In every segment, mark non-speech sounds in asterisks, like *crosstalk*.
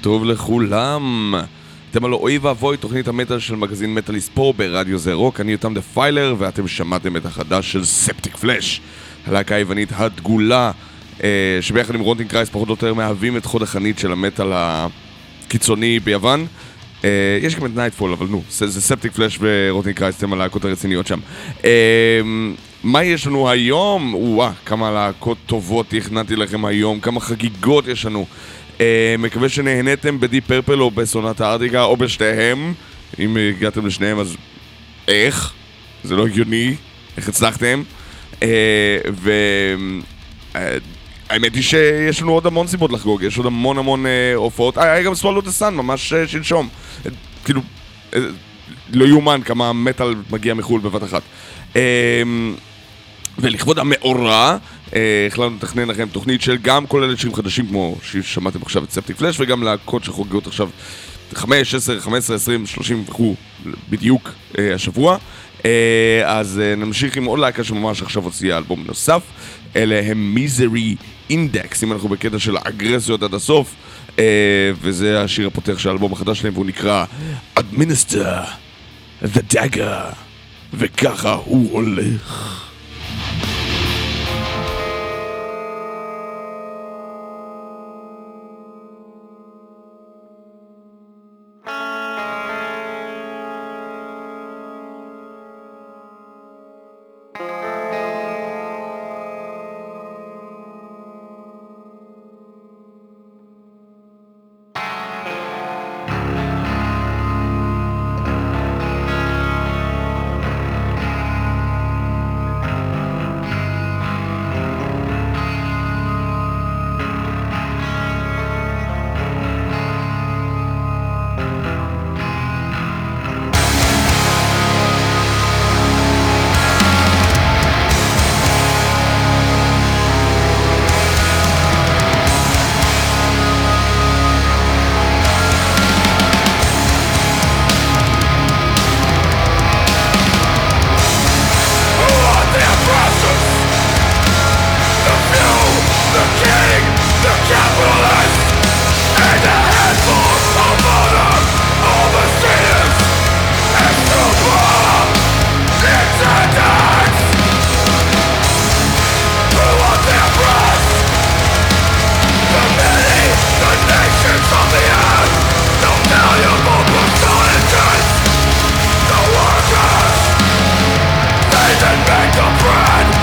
טוב לכולם. אתם על אוי ואבוי, תוכנית המטאל של מגזין מטאליסט פה ברדיו זה רוק, אני יותם Defiler, ואתם שמעתם את החדש של Septicflesh, הלהקה היוונית הדגולה, אה, שביחד עם Rotting Christ פחות או יותר מהווים את חוד החנית של המטאל הקיצוני ביוון. אה, יש גם את Nightfall, אבל נו, זה, זה Septicflesh ו Rotting Christ הם הלהקות הרציניות שם. אה, מה יש לנו היום? וואה, כמה להקות טובות תכננתי לכם היום, כמה חגיגות יש לנו. אה, מקווה שנהניתם בדי פרפל או בסונת הארטיקה או בשתיהם. אם הגעתם לשניהם אז איך? זה לא הגיוני, איך הצלחתם? אה, ו... אה, האמת היא שיש לנו עוד המון סיבות לחגוג, יש עוד המון המון אה, הופעות. אה, היה גם סוואלו דה סאן, ממש אה, שלשום. אה, כאילו, אה, לא יאומן כמה מטאל מגיע מחו"ל בבת אחת. אה, ולכבוד המאורע, אה, החלטנו לתכנן לכם תוכנית של גם כוללת שירים חדשים כמו ששמעתם עכשיו את ספטיק פלאש וגם להקות שחוגגות עכשיו 5, 10, 15, 20, 30 וכו' בדיוק אה, השבוע. אה, אז אה, נמשיך עם עוד להקה שממש עכשיו הוציאה אלבום נוסף. אלה הם מיזרי אינדקס, אם אנחנו בקטע של אגרסיות עד הסוף. אה, וזה השיר הפותח של האלבום החדש שלהם והוא נקרא Administer the Dagger. וככה הוא הולך. Giving me the bread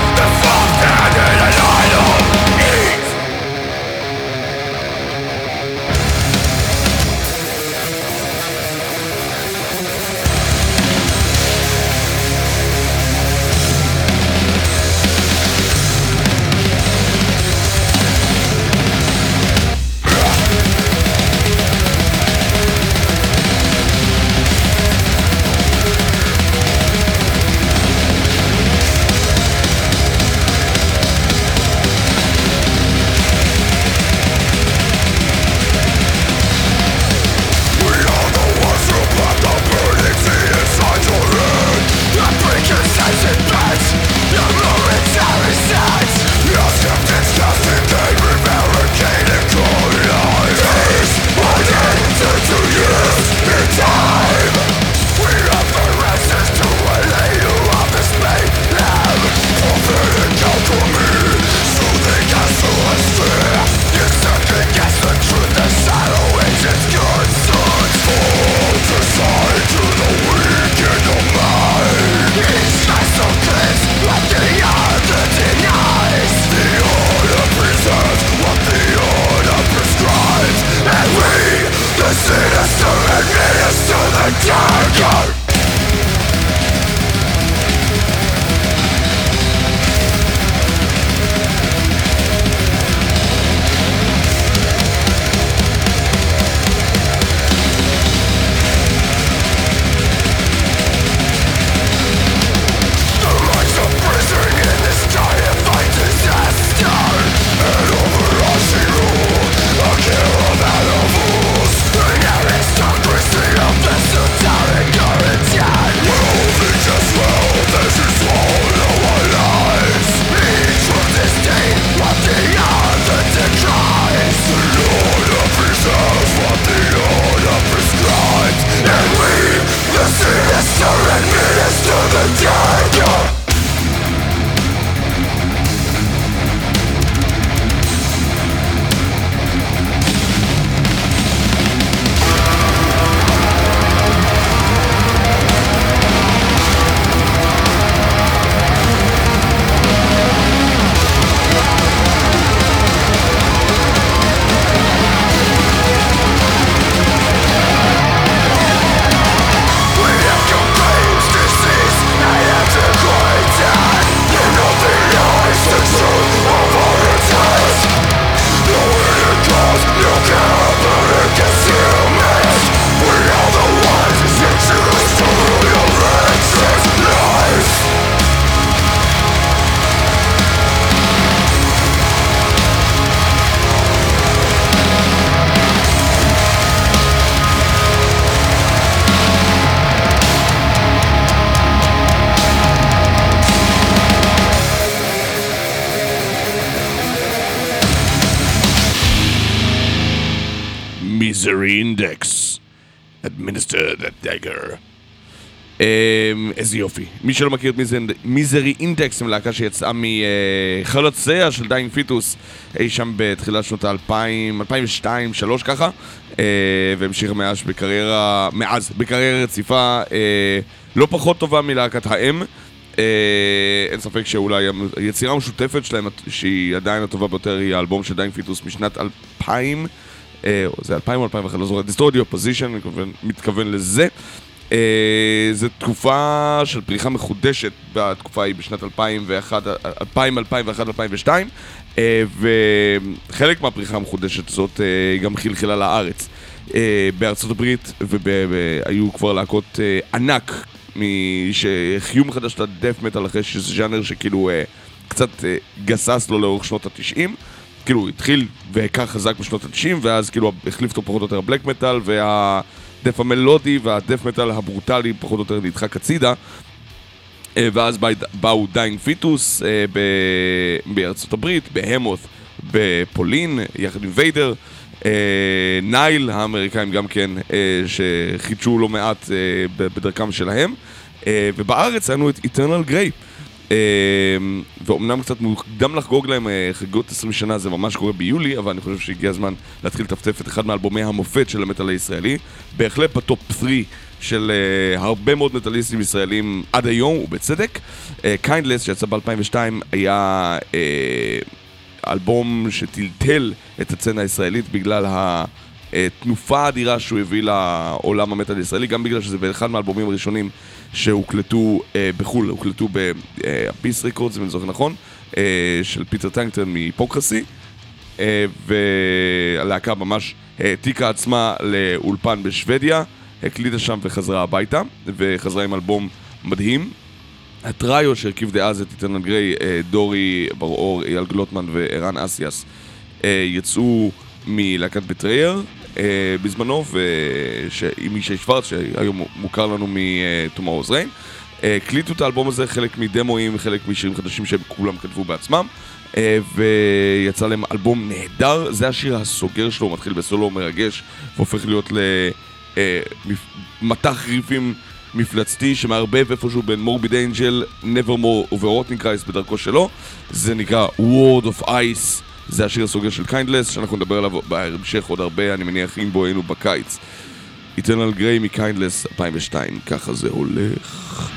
איזה יופי. מי שלא מכיר את Misery Index, הם להקה שיצאה מחלציה של Dying Fetus אי שם בתחילת שנות ה-2000, 2002, 2003 ככה, אה, והמשיך מאז בקריירה, מאז, בקריירה רציפה אה, לא פחות טובה מלהקת האם. אה, אין ספק שאולי היצירה המשותפת שלהם, שהיא עדיין הטובה ביותר, היא האלבום של Dying Fetus משנת 2000. אה, זה 2000 או 2001, לא זוכר, the Opposition, אני מתכוון לזה. Uh, זו תקופה של פריחה מחודשת בתקופה ההיא בשנת 2001, 2000, 2001, 2002 uh, וחלק מהפריחה המחודשת הזאת uh, גם חלחלה לארץ. Uh, בארצות הברית והיו כבר להקות uh, ענק שהחיו מחדש את הדף מטאל אחרי שזה ז'אנר שכאילו uh, קצת uh, גסס לו לאורך שנות התשעים. כאילו התחיל והכה חזק בשנות התשעים ואז כאילו החליף אותו פחות או יותר הבלק מטאל וה... ה death המלודי וה death metal הברוטלי פחות או יותר נדחק הצידה. אה, ואז באו Dying Fetus אה, בארצות הברית, Behemoth, בפולין, יחד עם ויידר, אה, Nile האמריקאים גם כן, שחידשו לא מעט בדרכם שלהם, ובארץ היה לנו את Eternal Gray. אמ, ואומנם קצת מוקדם לחגוג להם אה, חגיגות 20 שנה, זה ממש קורה ביולי, אבל אני חושב שהגיע הזמן להתחיל לטפטף את אחד מאלבומי המופת של המטאל הישראלי. בהחלט בטופ 3 של אה, הרבה מאוד מטאליסטים ישראלים עד היום, ובצדק. Kindless, אה, שיצא ב-2002, היה אלבום שטלטל את הסצנה הישראלית בגלל ה... תנופה אדירה שהוא הביא לעולם המטאל הישראלי, גם בגלל שזה באחד מהאלבומים הראשונים שהוקלטו אה, בחו"ל, הוקלטו ב Abyss Records, אם אני זוכר נכון, אה, של פיטר טקטגרן מ Hypocrisy, אה, והלהקה ממש העתיקה עצמה לאולפן בשוודיה, הקליטה שם וחזרה הביתה, וחזרה עם אלבום מדהים. הטריו שהרכיב דאז את איתן גריי, אה, דורי בר-אור, אייל גלוטמן וערן אסיאס, אה, יצאו מלהקת Betrayer, בזמנו, עם ישי שוורץ, שהיום מוכר לנו מ-Tomorrow's Rain. אה, הקליטו את האלבום הזה, חלק מדמואים, חלק משירים חדשים שהם כולם כתבו בעצמם. אה, ויצא להם אלבום נהדר, זה השיר הסוגר שלו, מתחיל בסולו מרגש, והופך להיות למטח ריפים מפלצתי שמערבב איפשהו בין Morbid Angel, Nevermore ו Rotting Christ בדרכו שלו. זה נקרא Word of Ice. זה השיר הסוגר של Kindless, שאנחנו נדבר עליו בהמשך עוד הרבה, אני מניח, אם בו היינו בקיץ. איטרנל גריי מקיינדלס 2002, ככה זה הולך.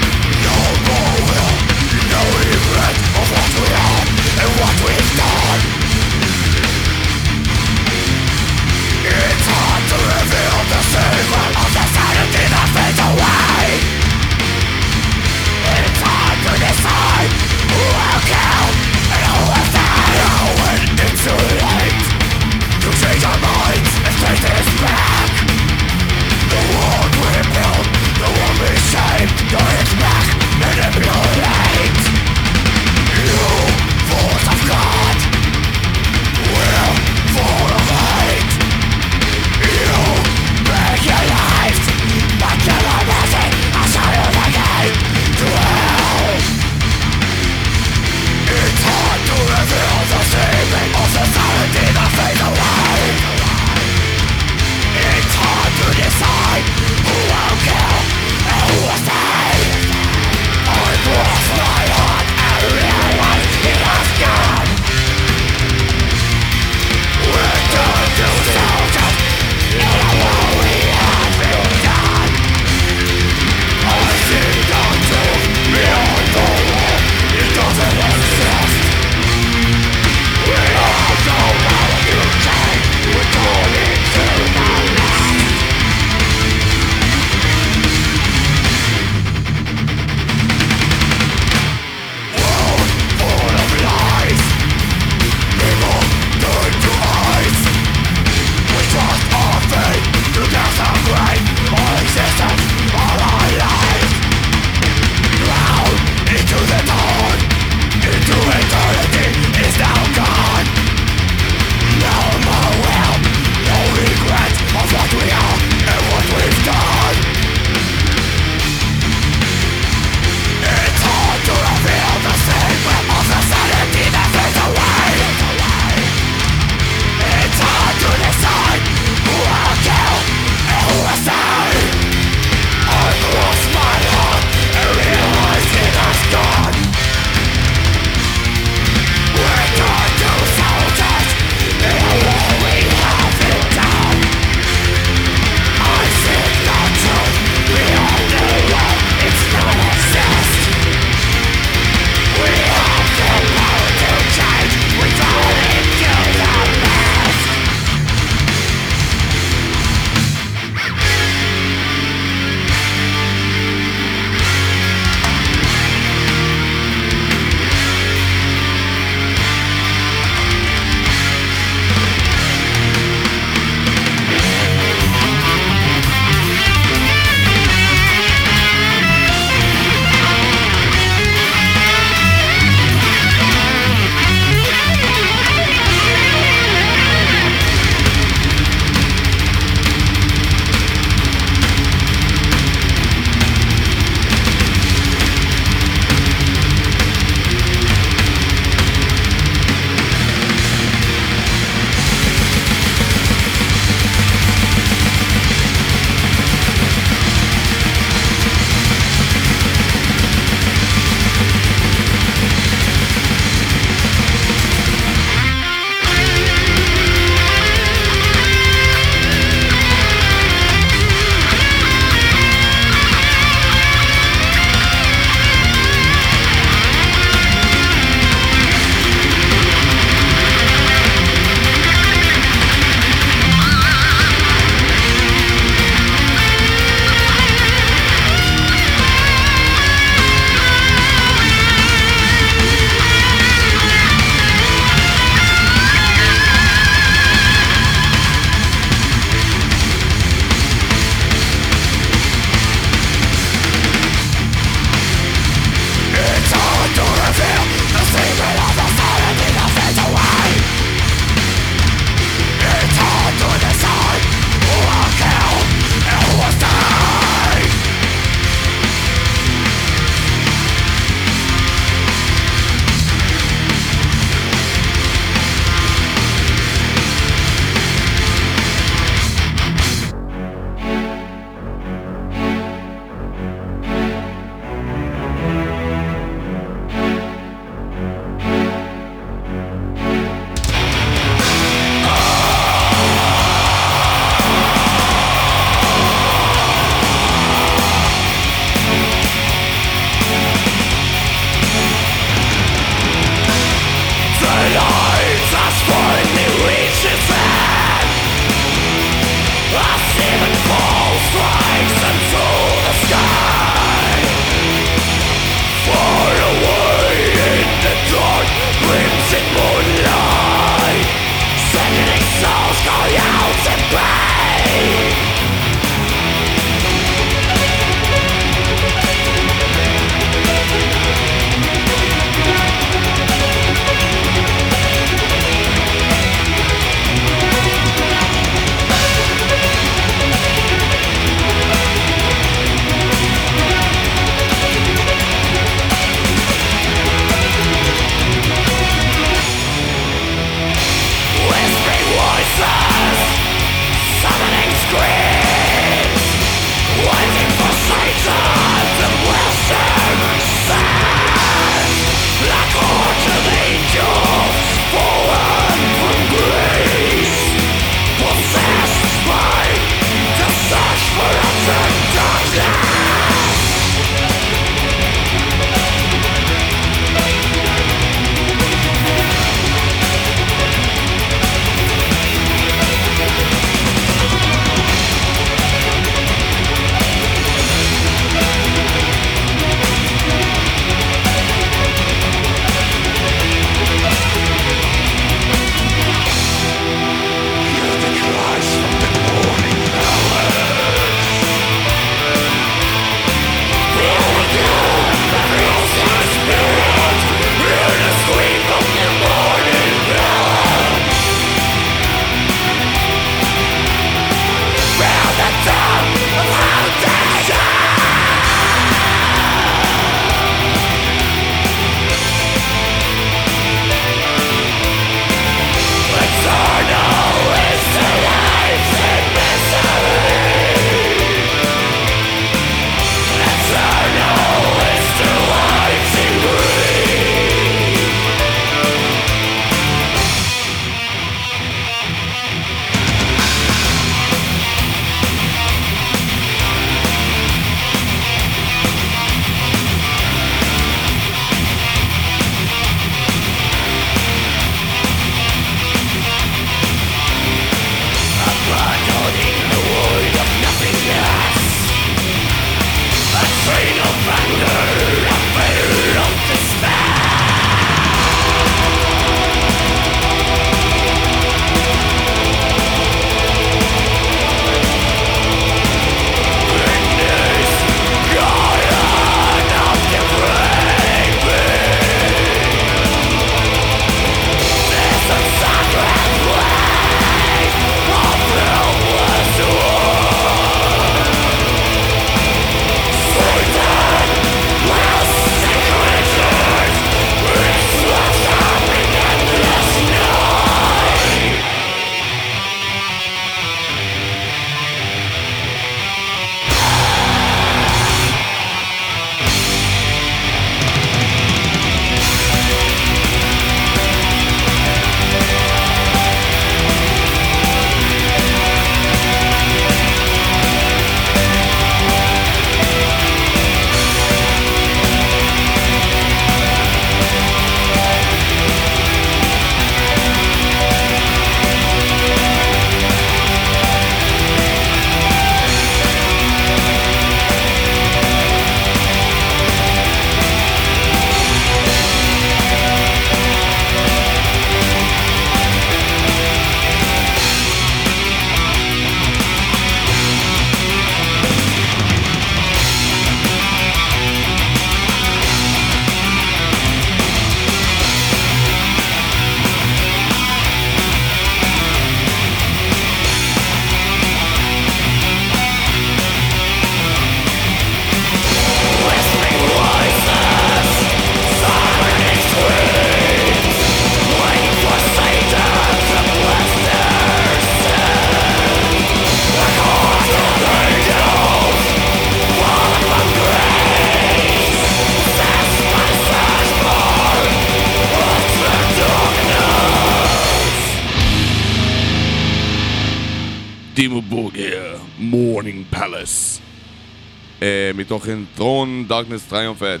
מתוך Enthrone Darkness Triumphant,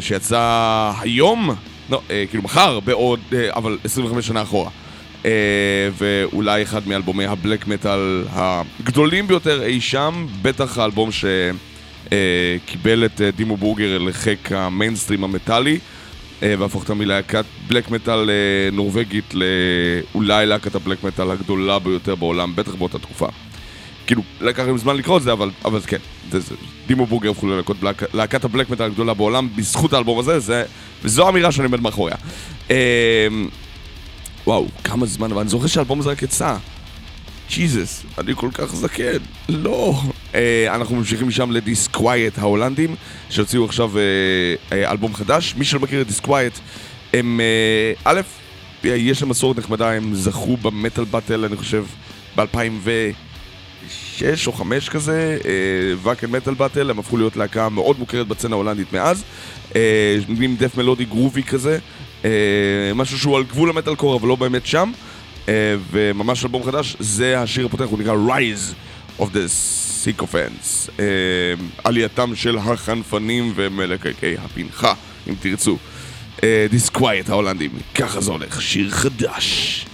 שיצא היום, לא, אה, כאילו מחר, בעוד, אה, אבל 25 שנה אחורה. אה, ואולי אחד מאלבומי ה black metal הגדולים ביותר אי שם, בטח האלבום שקיבל את Dimmu Borgir לחיק המיינסטרים המטאלי. והפוך אותה מלהקת black metal נורבגית לאולי להקת ה black metal הגדולה ביותר בעולם, בטח באותה תקופה. כאילו, לקח להם זמן לקרוא את זה, אבל, אבל כן, זה, זה, Dimmu Borgir הפכו ללהקות להקת ה black metal הגדולה בעולם בזכות האלבום הזה, זה, וזו האמירה שאני עומד מאחוריה. אה, וואו, כמה זמן, אבל אני זוכר שהאלבום הזה רק יצא. ג'יזוס, אני כל כך זקן. לא. אה, אנחנו ממשיכים משם ל Disquiet ההולנדים, שהוציאו עכשיו אה, אה, אלבום חדש. מי שלא מכיר את Disquiet, הם... אה, א', יש להם מסורת נחמדה, הם זכו ב Metal Battle, אני חושב, ב-2006 או 2005 כזה, ואקן מטאל באטל, הם הפכו להיות להקה מאוד מוכרת בצנה ההולנדית מאז. אה, עם דף מלודי גרובי כזה, אה, משהו שהוא על גבול המטאל קור, אבל לא באמת שם. Uh, וממש אלבום חדש, זה השיר הפותח, הוא נקרא Rise of the Sycophants. Uh, עלייתם של החנפנים ומלקקי הפנחה, אם תרצו. Disquiet ההולנדים, ככה זה הולך, שיר חדש.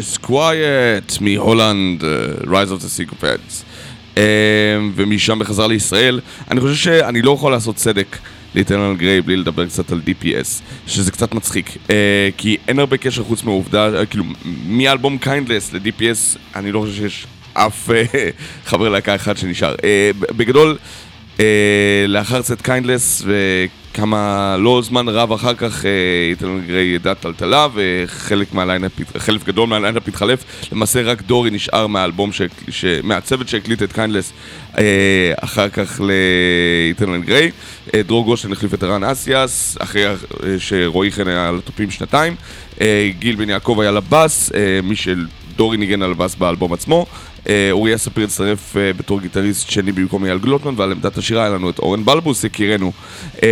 Disquiet מהולנד, אה, Rise of the Psychopaths. אמ, ומשם בחזרה לישראל. אני חושב שאני לא יכול לעשות צדק ל Eternal Gray בלי לדבר קצת על DPS, שזה קצת מצחיק. אה, כי אין הרבה קשר חוץ מהעובדה, אה, כאילו, מאלבום Kindless ל-DPS, אני לא חושב שיש אף uh, חבר להקה אחד שנשאר. אה, בגדול, לאחר צאת Kindless וכמה, לא זמן רב אחר כך, Eternal Gray ידע טלטלה וחלק מה line-up, חלק גדול מה line-up התחלף. למעשה רק דורי נשאר מהאלבום, ש... ש... מהצוות שהקליט את Kindless אה, אחר כך ל Eternal Gray. דרור גושן החליף את ערן אסיאס, אחרי שרועי חן היה על התופים שנתיים. גיל בן יעקב היה לבאס, מי שדורי ניגן על הבאס באלבום עצמו. אה, אוריה ספיר הצטרף אה, בתור גיטריסט שני במקום אייל גלוטמן ועל עמדת השירה היה לנו את אורן בלבוס, יקירנו. אה,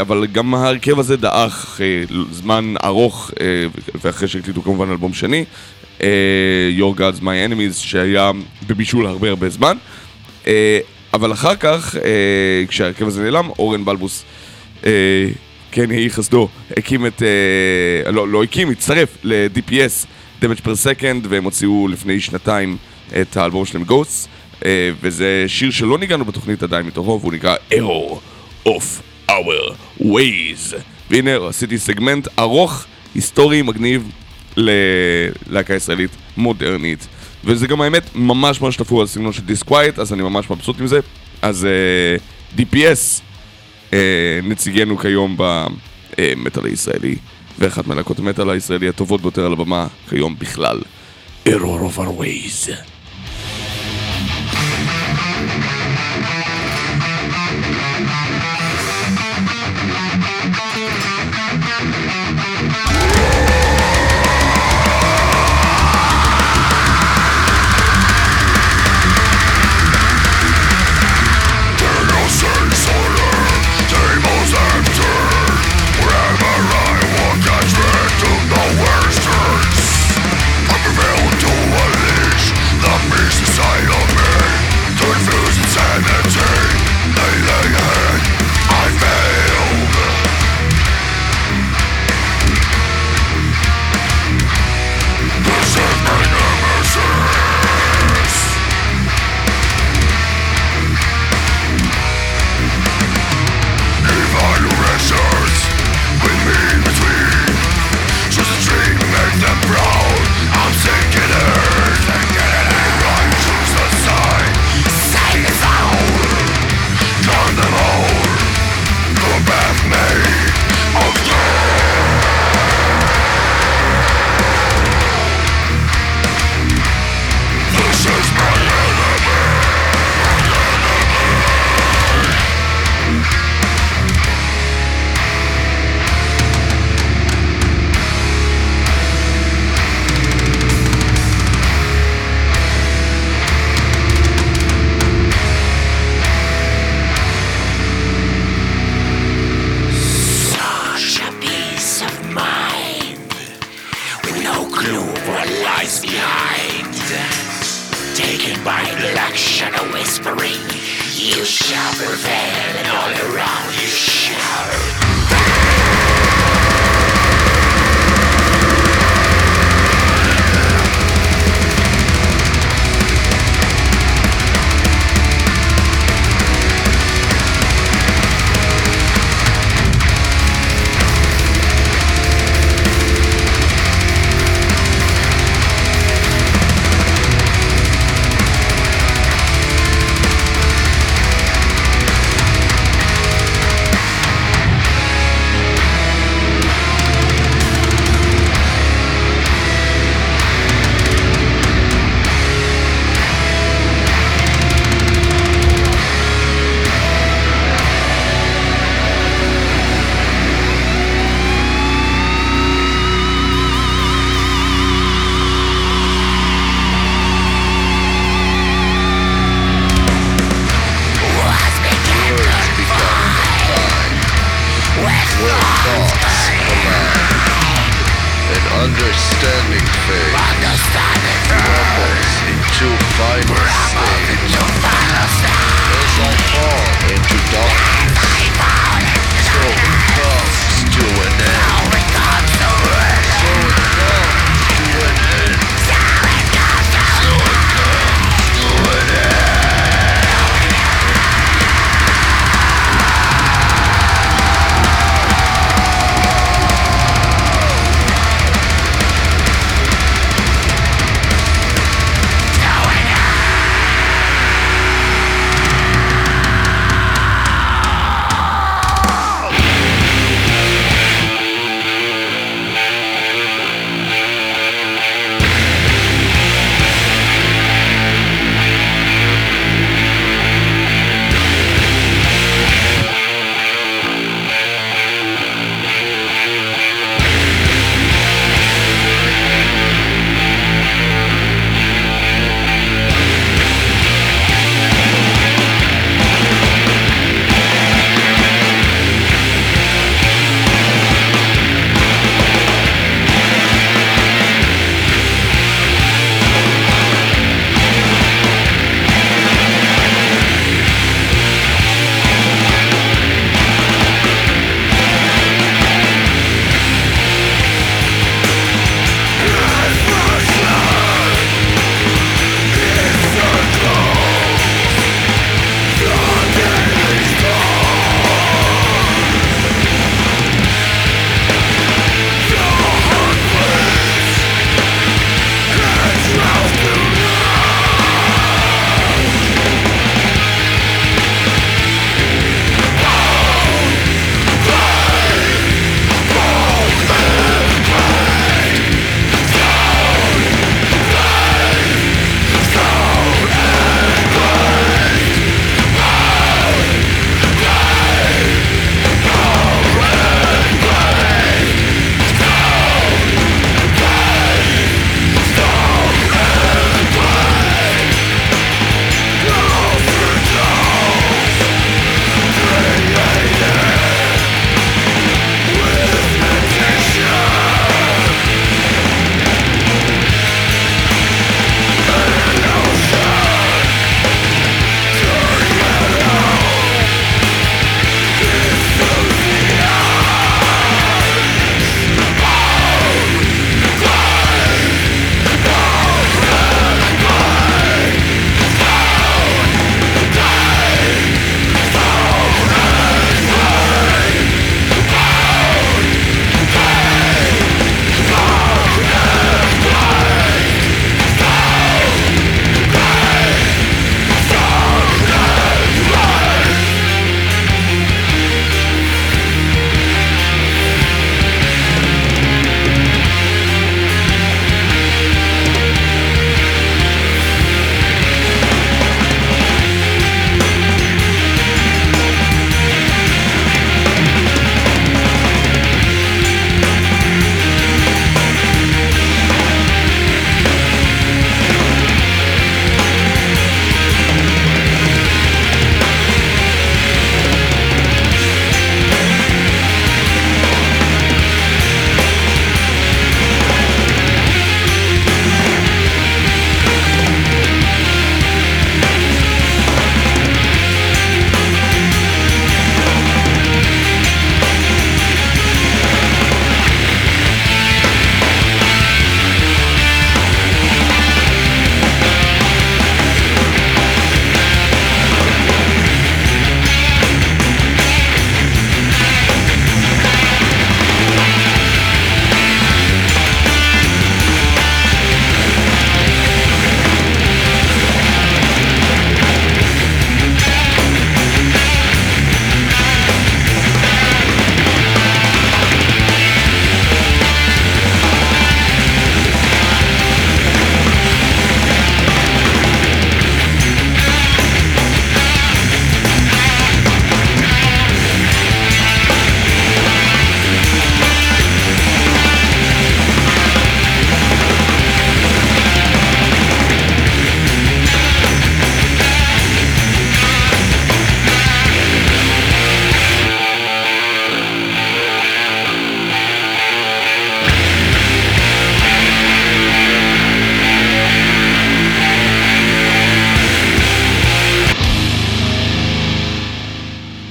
אבל גם ההרכב הזה דעך זמן ארוך ואחרי שהקליטו כמובן אלבום שני Your Gods My Enemies שהיה בבישול הרבה הרבה זמן. אבל אחר כך כשההרכב הזה נעלם אורן בלבוס כן יהי חסדו הקים את, לא, לא הקים, הצטרף ל-DPS Damage per Second, והם הוציאו לפני שנתיים את האלבום שלהם Ghosts, אה, וזה שיר שלא ניגנו בתוכנית עדיין מתוכו, והוא נקרא Error of Our Ways. והנה עשיתי סגמנט ארוך, היסטורי, מגניב ללהקה ישראלית מודרנית. וזה גם האמת ממש ממש תפור על סגנון של Disquiet, אז אני ממש מבסוט עם זה. אז אה, אה, DPS, אה, אה, נציגנו כיום במטאל הישראלי. ואחת מלהקות המטאל הישראלי הטובות ביותר על הבמה כיום בכלל. Error of our ways.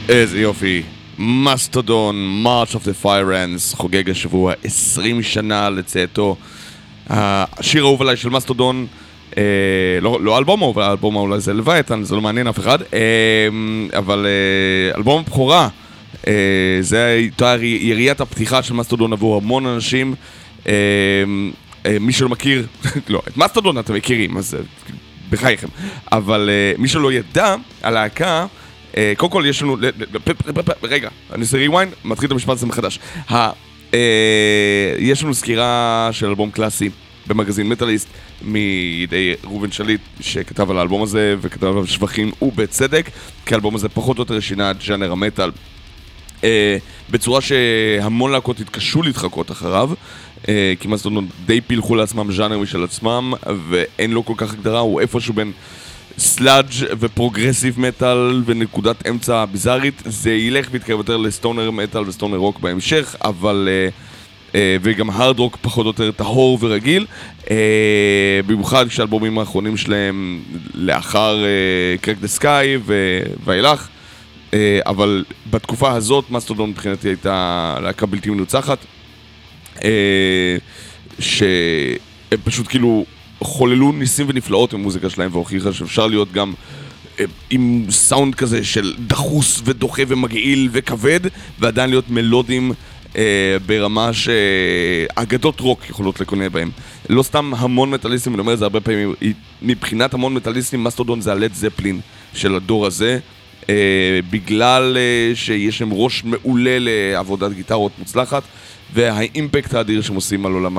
איזה יופי. מסטודון, March of the Fire Ants, חוגג השבוע 20 שנה לצאתו. השיר האהוב עליי של מסטודון, אה, לא, לא אלבום אהוב, אלבום אולי זה לווייתן, זה לא מעניין אף אחד, אה, אבל אה, אלבום הבכורה, אה, זה הייתה יריית הפתיחה של מסטודון עבור המון אנשים. אה, אה, מי שלא מכיר, *laughs* לא, את מסטודון אתם מכירים, אז אה, בחייכם. אבל uh, מי שלא ידע, הלהקה, קודם כל יש לנו... רגע, אני עושה rewind, מתחיל את המשפט הזה מחדש. ה- uh, יש לנו סקירה של אלבום קלאסי במגזין מטאליסט מידי ראובן שליט, שכתב על האלבום הזה וכתב עליו שבחים, ובצדק, כי האלבום הזה פחות או יותר שינה את ג'אנר המטאל. Uh, בצורה שהמון להקות התקשו להתחקות אחריו, אה, כי מסטודון די פילחו לעצמם ז'אנר משל עצמם, ואין לו כל כך הגדרה, הוא איפשהו בין sludge ו progressive metal ונקודת אמצע ביזארית, זה ילך ויתקרב יותר ל stoner metal ו stoner rock בהמשך, אבל... אה, אה, וגם hard rock פחות או יותר טהור ורגיל, אה, במיוחד כשהאלבומים האחרונים שלהם לאחר Crack the Skye ואילך. אבל בתקופה הזאת מסטודון מבחינתי הייתה להקה בלתי מנוצחת. אה, שהם פשוט כאילו חוללו ניסים ונפלאות במוזיקה שלהם והוכיחה שאפשר להיות גם אה, עם סאונד כזה של דחוס ודוחה ומגעיל וכבד ועדיין להיות מלודים אה, ברמה שאגדות רוק יכולות לקונא בהם. לא סתם המון מטאליסטים, אני אומר את זה הרבה פעמים, מבחינת המון מטאליסטים מסטודון זה הלד זפלין של הדור הזה. Uh, בגלל uh, שיש להם ראש מעולה לעבודת גיטרות מוצלחת והאימפקט האדיר שהם עושים על עולם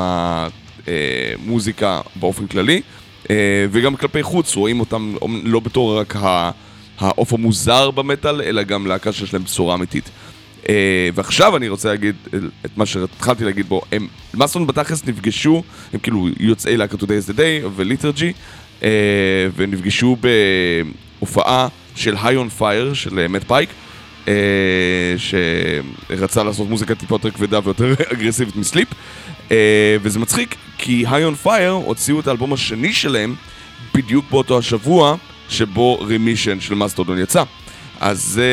המוזיקה באופן כללי uh, וגם כלפי חוץ רואים אותם לא בתור רק העוף המוזר במטאל אלא גם להקה שיש להם בשורה אמיתית. Uh, ועכשיו אני רוצה להגיד את מה שהתחלתי להגיד בו, הם מסטון בתכלס נפגשו, הם כאילו יוצאי להקת Today is the Day וליטרג'י אה, ונפגשו בהופעה של High on Fire של מאט פייק אה, שרצה לעשות מוזיקה טיפה יותר כבדה ויותר *laughs* אגרסיבית מ Sleep אה, וזה מצחיק כי High on Fire הוציאו את האלבום השני שלהם בדיוק באותו השבוע שבו Remission של מאסטרדון יצא אז זה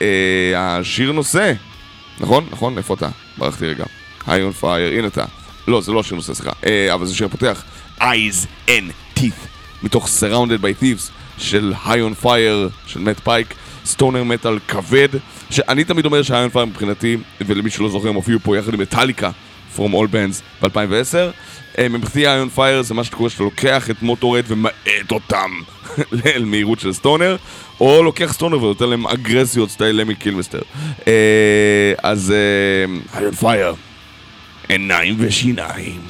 אה, השיר נושא נכון? נכון? איפה אתה? ברחתי רגע High on Fire, הנה אתה לא, זה לא השיר נושא, סליחה אה, אבל זה שיר פותח Eyes and Teeth מתוך Surrounded by Thieves של High on Fire של מאט פייק, stoner metal כבד, שאני תמיד אומר ש High on Fire מבחינתי, ולמי שלא זוכר הם הופיעו פה יחד עם מטאליקה, of all bands ב-2010. מבחינתי High on Fire זה מה שקורה שאתה לוקח את Motörhead ומאט אותם *laughs* אל מהירות של stoner, או לוקח stoner ונותן להם אגרסיות סטייל למי קילמיסטר. אז היי און פייר, עיניים ושיניים.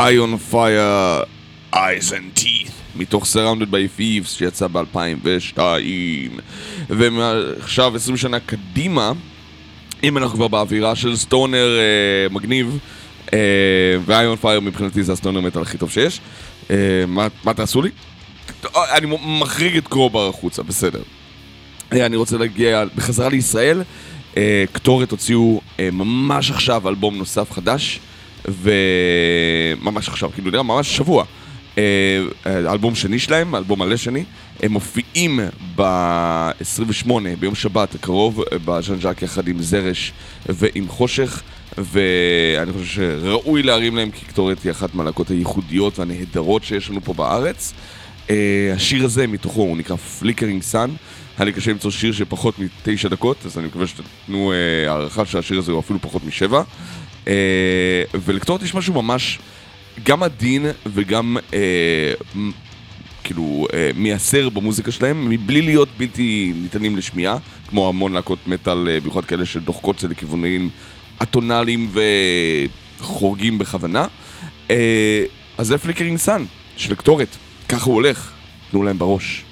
High on Fire, Eyes and Teeth, מתוך Surrounded by Thieves שיצא ב-2002. ועכשיו 20 שנה קדימה, אם אנחנו כבר באווירה של סטונר אה, מגניב, אה, on Fire מבחינתי זה הסטונר מטאל הכי טוב שיש. אה, מה, מה תעשו לי? אה, אני מחריג את קרובר החוצה, בסדר. אה, אני רוצה להגיע בחזרה לישראל. אה, קטורת הוציאו אה, ממש עכשיו אלבום נוסף חדש, וממש עכשיו, כאילו נראה ממש שבוע. אה, אלבום שני שלהם, אלבום מלא שני, הם מופיעים ב-28, ביום שבת הקרוב, בז'אן ז'אק יחד עם זרש ועם חושך, ואני חושב שראוי להרים להם, כי קטורת היא אחת מהלהקות הייחודיות והנהדרות שיש לנו פה בארץ. אה, השיר הזה מתוכו הוא נקרא Flickering Sun. היה לי קשה למצוא שיר של פחות מתשע דקות, אז אני מקווה שתתנו אה, הערכה שהשיר הזה הוא אפילו פחות משבע. אה, ולקטורת יש משהו ממש גם עדין וגם אה, כאילו אה, מייסר במוזיקה שלהם, מבלי להיות בלתי ניתנים לשמיעה, כמו המון להקות מטאל, אה, במיוחד כאלה שדוחקות את זה לכיוונים אטונאליים וחורגים בכוונה. אה, אז זה Flickering Sun של קטורת, ככה הוא הולך, תנו להם בראש.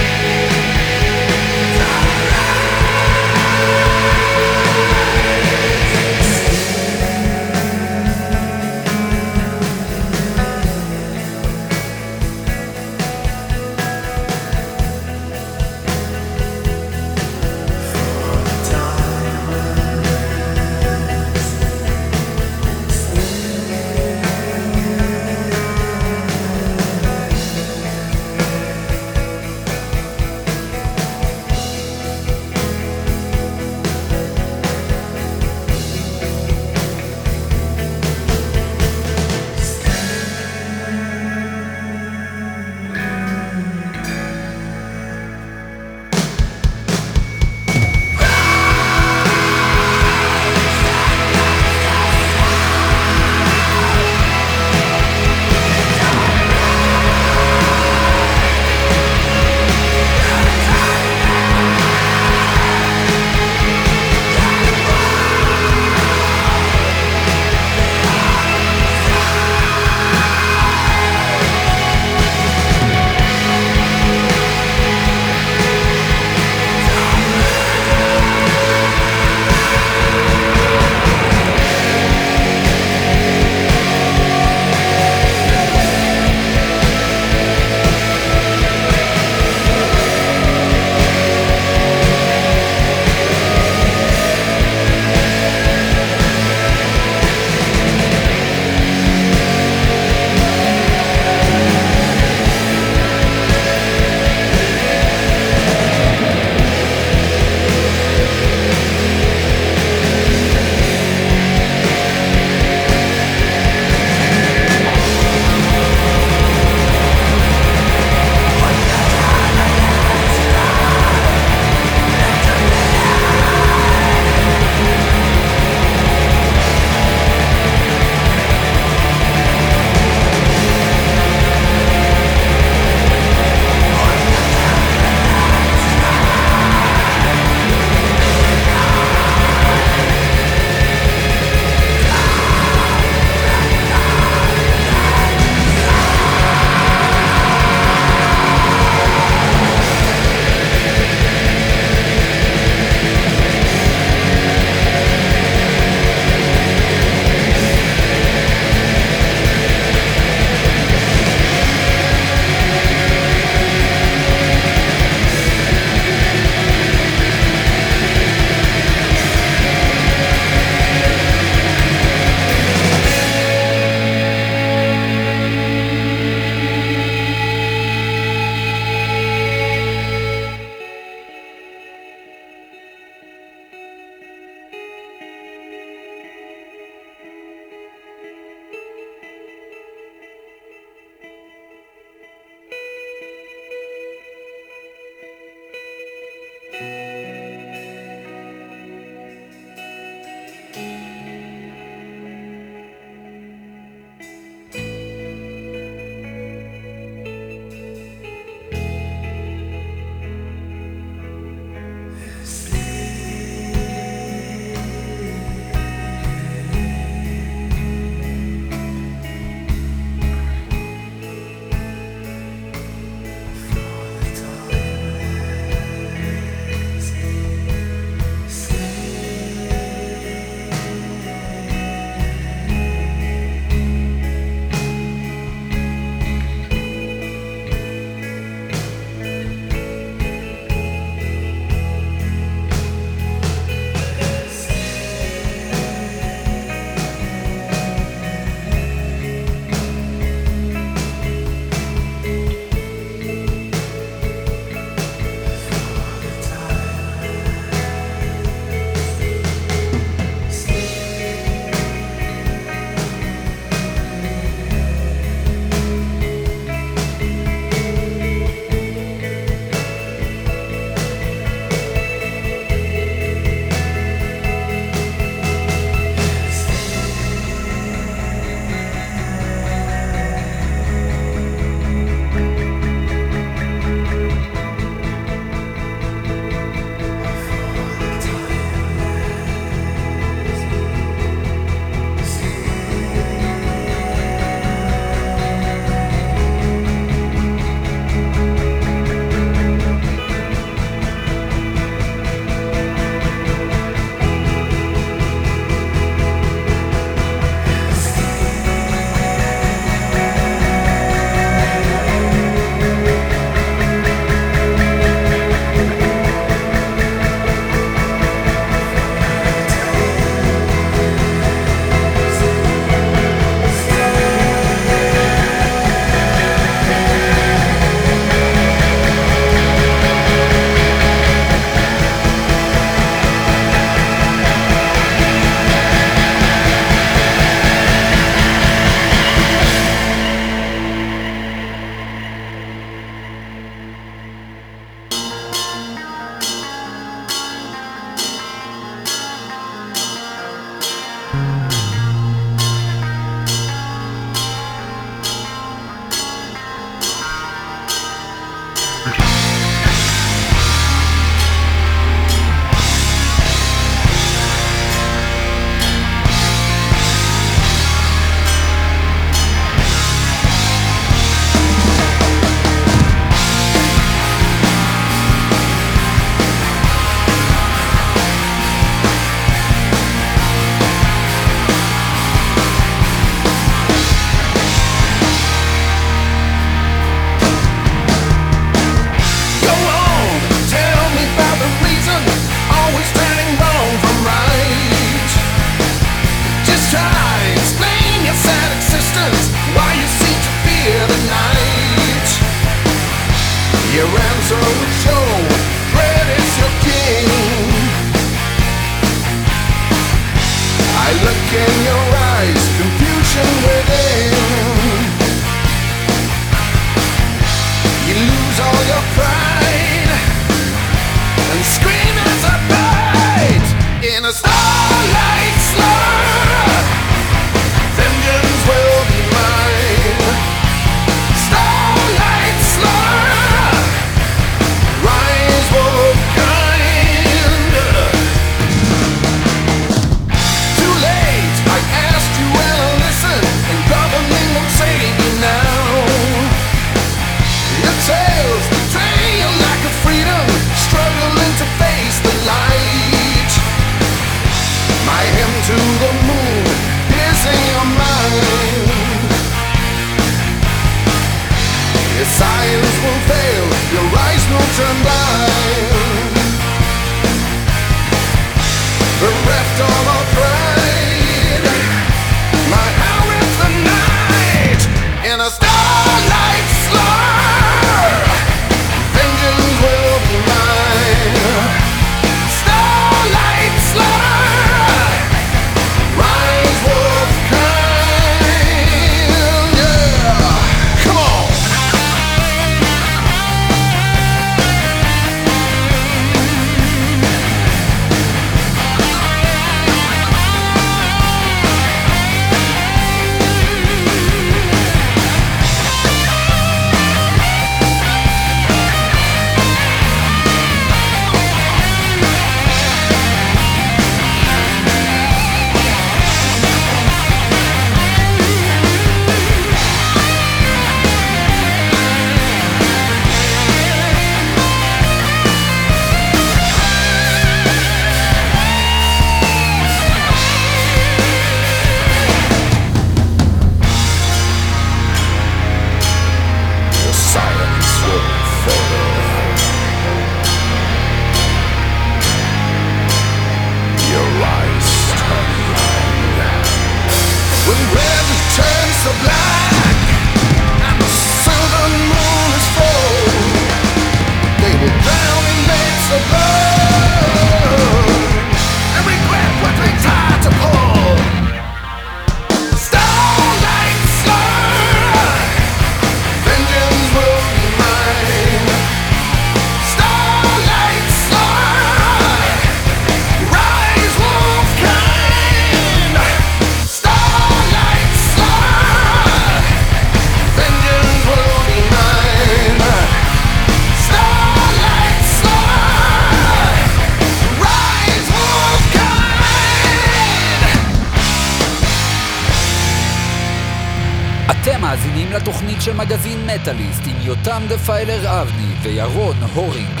מטאליסט עם יותם דפיילר אבני וירון הורינג.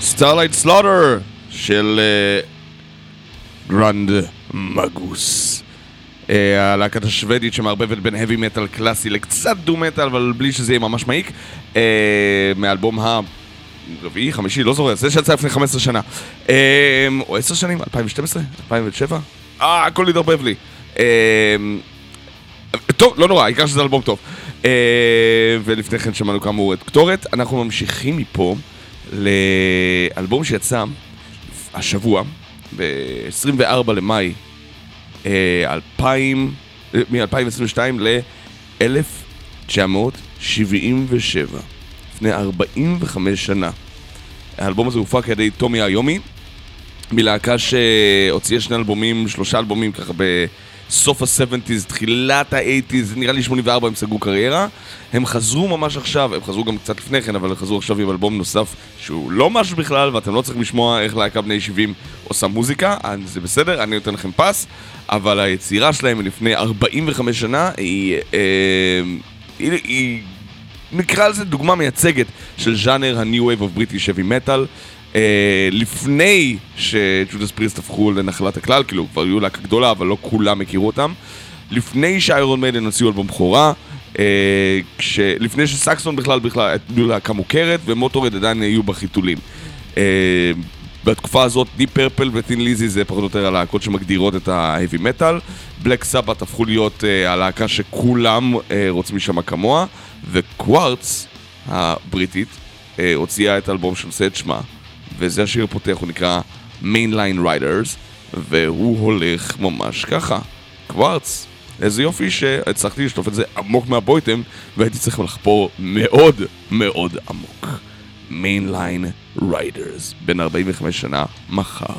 Starlight Slaughter של Grand Magus. אה, הלהקת השוודית שמערבבת בין heavy metal קלאסי לקצת doom metal, אבל בלי שזה יהיה ממש מעיק. אה, מאלבום הרביעי, חמישי, לא זוכר, זה שיצא לפני 15 שנה. אה, או 10 שנים, 2012? 2007? אה, הכל התערבב לי. אה, טוב, לא נורא, העיקר שזה אלבום טוב. אה, ולפני כן שמענו כאמור את קטורת. אנחנו ממשיכים מפה לאלבום שיצא השבוע, ב-24 למאי אה, 2000, אה, מ-2022 ל-1977, לפני 45 שנה. האלבום הזה הופק על ידי טומי איומי, מלהקה שהוציאה שני אלבומים, שלושה אלבומים ככה בסוף ה-70's, תחילת ה-80's, נראה לי 84 הם סגרו קריירה. הם חזרו ממש עכשיו, הם חזרו גם קצת לפני כן, אבל הם חזרו עכשיו עם אלבום נוסף שהוא לא משהו בכלל, ואתם לא צריכים לשמוע איך להקה בני 70 עושה מוזיקה, אז זה בסדר, אני נותן לכם פס, אבל היצירה שלהם מלפני 45 שנה היא... אה, היא, היא נקרא לזה דוגמה מייצגת של ז'אנר ה-New Wave of British Heavy Metal. אה, לפני ש Judas Priest הפכו לנחלת הכלל, כאילו כבר היו להקה גדולה, אבל לא כולם הכירו אותם. לפני ש Iron Maiden הוציאו אלבום בכורה, אה, כש... לפני שסקסון בכלל בכלל היו להקה מוכרת, ו Motörhead עדיין היו בחיתולים. אה, בתקופה הזאת Deep Purple ו Thin Lizzy זה פחות או יותר הלהקות שמגדירות את ה-heavy metal. Black Sabbath הפכו להיות uh, הלהקה שכולם אה, רוצים להישמע כמוה, וקוורץ הבריטית uh, הוציאה את האלבום שנושא את שמה, וזה השיר הפותח, הוא נקרא Mainline Riders, והוא הולך ממש ככה. קוורץ. איזה יופי שהצלחתי לשלוף את זה עמוק מהבויטם, והייתי צריך לחפור מאוד מאוד עמוק. Mainline Riders, בן 45 שנה, מחר.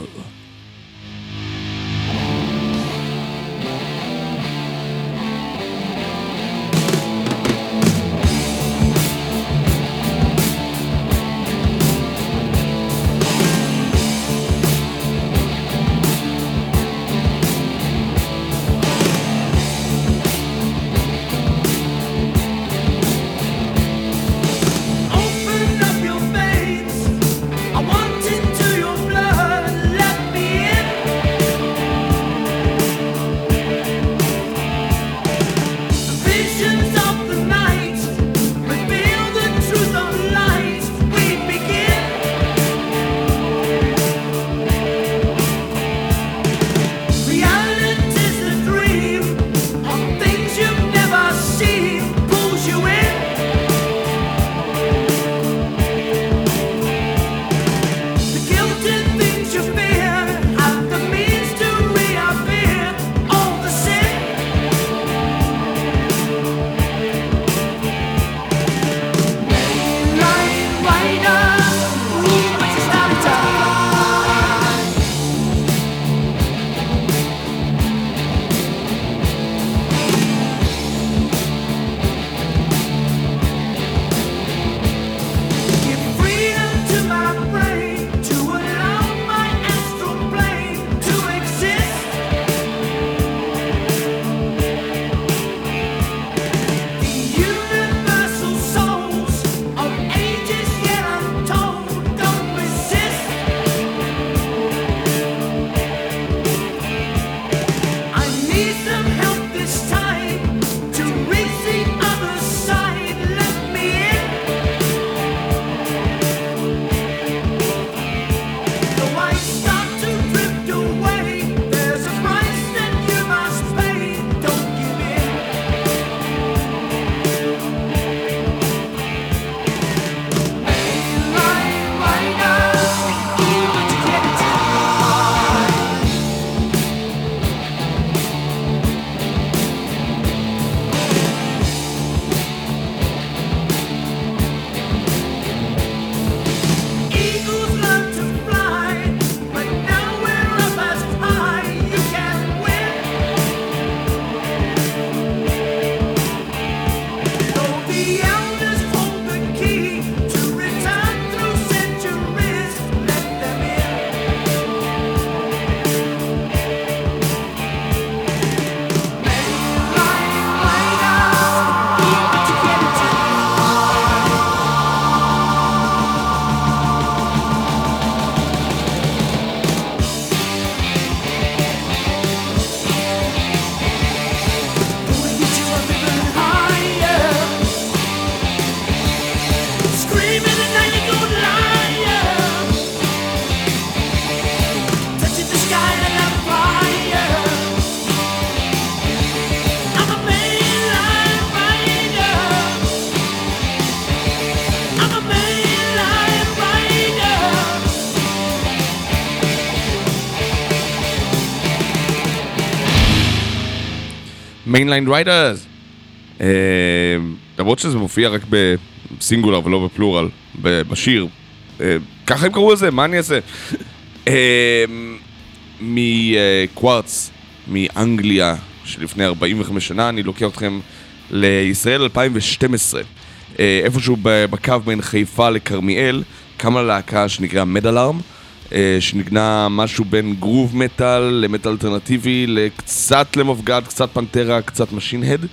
Mainline Riders. אה, למרות שזה מופיע רק ב singular ולא ב plural, בשיר. אה, ככה הם קראו לזה, מה אני אעשה? אה, מ Quartz, מאנגליה, שלפני 45 שנה, אני לוקח אתכם לישראל 2012. אה, איפשהו בקו בין חיפה לכרמיאל, קמה להקה שנקרא מדלארם. אה, שנגנה משהו בין groove metal למטאל אלטרנטיבי, לקצת Lamb of God, קצת פנטרה, קצת Machine Head.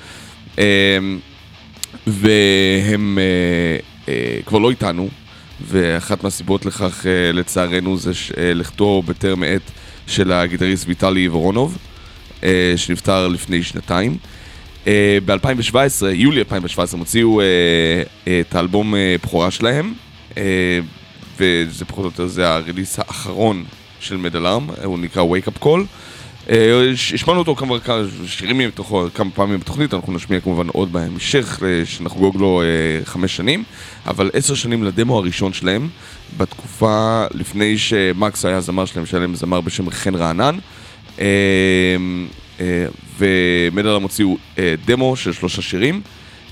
והם אה, אה, כבר לא איתנו, ואחת מהסיבות לכך, לצערנו, זה לכתו בטרם עת של הגיטריסט ויטלי וורונוב, שנפטר לפני שנתיים. ב-2017, יולי 2017, הם הוציאו את האלבום בכורה שלהם, וזה פחות או יותר, זה הריליס האחרון של מדלארם, הוא נקרא Wake Up Call. אה, הש- השמענו אותו כמה שירים מתוכו כמה פעמים בתוכנית, אנחנו נשמיע כמובן עוד בהמשך, אה, שנחגוג לו אה, חמש שנים, אבל עשר שנים לדמו הראשון שלהם, בתקופה לפני שמקס היה זמר שלהם, שהיה להם זמר בשם חן רענן. ומדלם הוציאו דמו של שלושה שירים,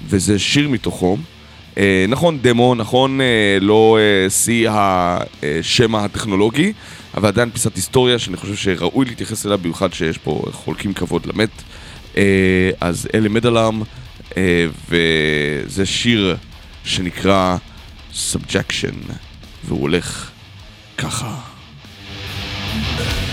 וזה שיר מתוכו. אה, נכון דמו, נכון אה, לא אה, שיא השם הטכנולוגי, אבל עדיין פיסת היסטוריה שאני חושב שראוי להתייחס אליה, במיוחד שיש פה חולקים כבוד למת. אז אלה מדלם, וזה שיר שנקרא Subjection, והוא הולך ככה. They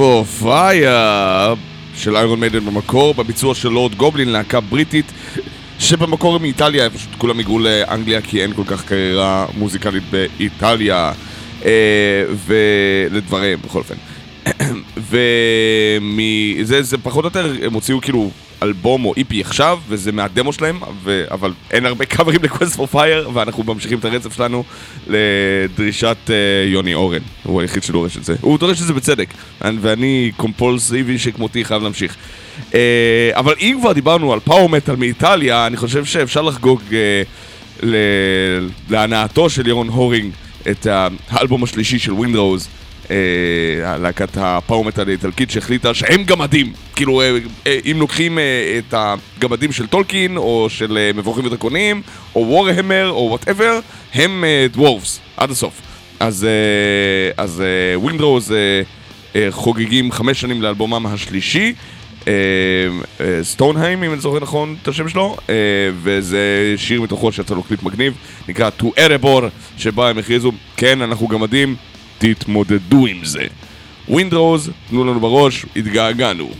for Fire של Iron Maiden במקור, בביצוע של Lord Goblin, להקה בריטית שבמקור היא מאיטליה, פשוט כולם היגרו לאנגליה כי אין כל כך קריירה מוזיקלית באיטליה אה, ולדבריהם בכל אופן. *coughs* וזה זה פחות או יותר, הם הוציאו כאילו אלבום או EP עכשיו, וזה מהדמו שלהם, ו... אבל אין הרבה קאברים ל Quest for Fire, ואנחנו ממשיכים את הרצף שלנו לדרישת uh, יוני אורן, הוא היחיד שדורש את זה. הוא דורש את זה בצדק, ואני קומפולסיבי שכמותי חייב להמשיך. Uh, אבל אם כבר דיברנו על power metal מאיטליה, אני חושב שאפשר לחגוג ל... להנאתו של ירון הורינג את האלבום השלישי של Wind Rose. אה, להקת ה power metal האיטלקית שהחליטה שהם גמדים. כאילו, אה, אה, אם לוקחים אה, את הגמדים של טולקין, או של אה, מבוכים ודרקונים, או Warhammer, או whatever, הם אה, dwarfs, עד הסוף. אז, אה, אז אה, Wind Rose אה, אה, חוגגים חמש שנים לאלבומם השלישי. אה, אה, Stonehymn, אם אני זוכר נכון את השם שלו, אה, וזה שיר מתוכו שיצא לו קליפ מגניב, נקרא To Erebor, שבה הם הכריזו, כן, אנחנו גמדים, תתמודדו עם זה. Wind Rose, תנו לנו בראש, התגעגענו.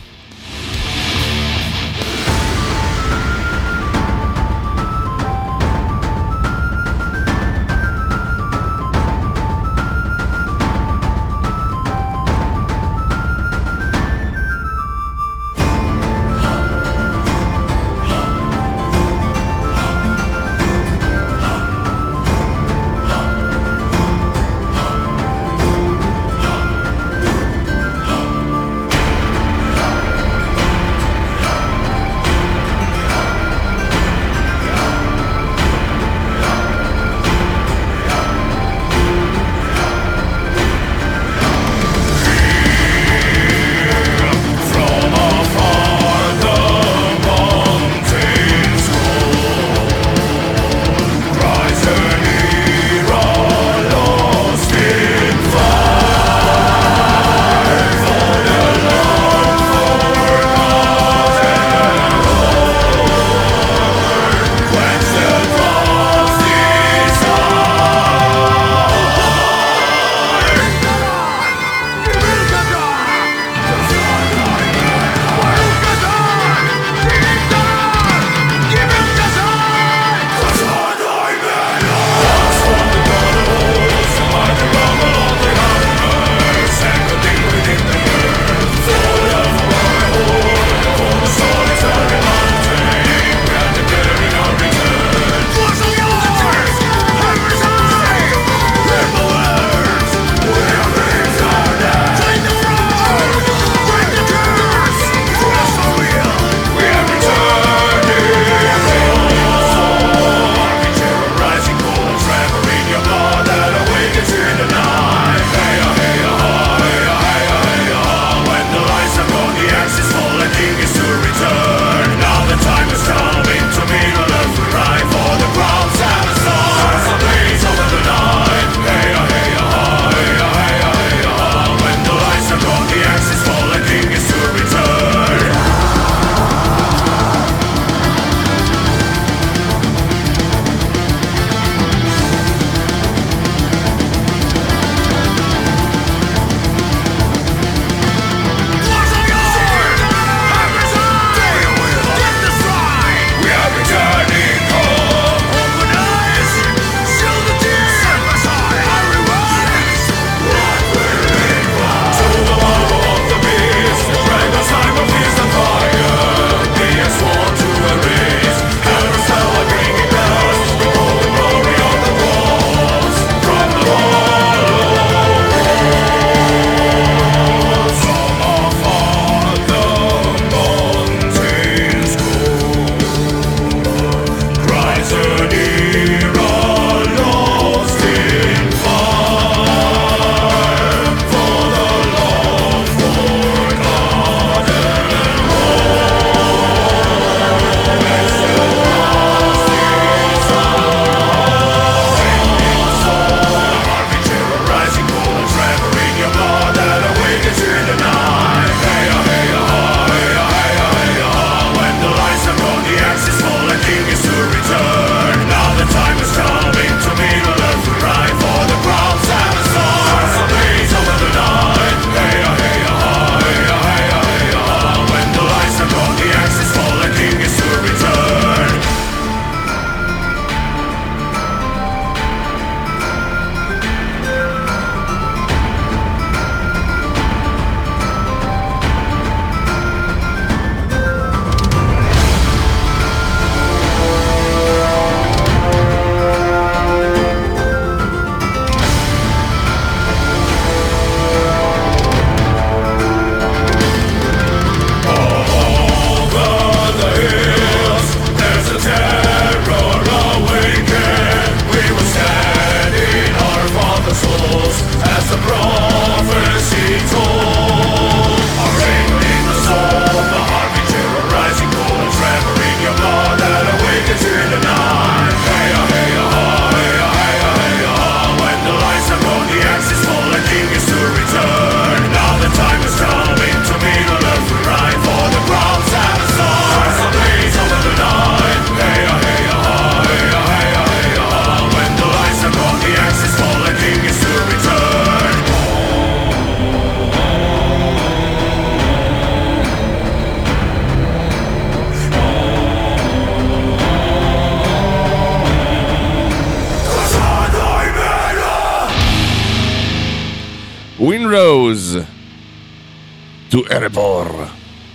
Erebor,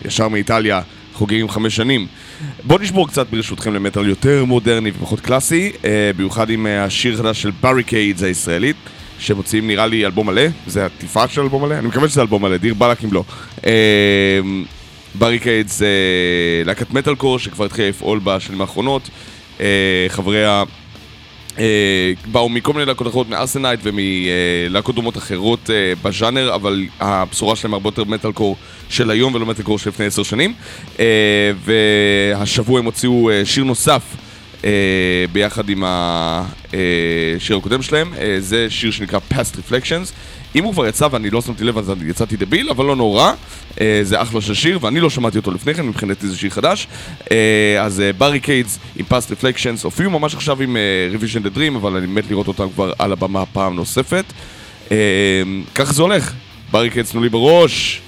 ישר מאיטליה, חוגגים חמש שנים. בואו נשבור קצת ברשותכם למטאל יותר מודרני ופחות קלאסי, אה, במיוחד עם אה, השיר החדש של בריקיידס הישראלית, שמוציאים נראה לי אלבום מלא, זה עטיפה של אלבום מלא? אני מקווה שזה אלבום מלא, דיר באלק אם לא. אה, בריקיידס זה להקת מטאל קור שכבר התחילה לפעול בשנים האחרונות, אה, חבריה אה, באו מכל מיני להקות אחרות, מארסנייט ומלהקות דומות אחרות אה, בז'אנר, אבל הבשורה שלהם הרבה יותר מטאל קור של היום ולא מטאל קור של לפני עשר שנים. אה, והשבוע הם הוציאו אה, שיר נוסף. אה, ביחד עם השיר הקודם שלהם, אה, זה שיר שנקרא Past Reflections. אם הוא כבר יצא ואני לא שמתי לב אז אני יצאתי דביל, אבל לא נורא, אה, זה אחלה של שיר ואני לא שמעתי אותו לפני כן, מבחינתי זה שיר חדש. אה, אז בריקיידס עם Past Reflections הופיעו ממש עכשיו עם Revision the Dream, אבל אני מת לראות אותם כבר על הבמה פעם נוספת. אה, ככה זה הולך, בריקיידס תנו לי בראש.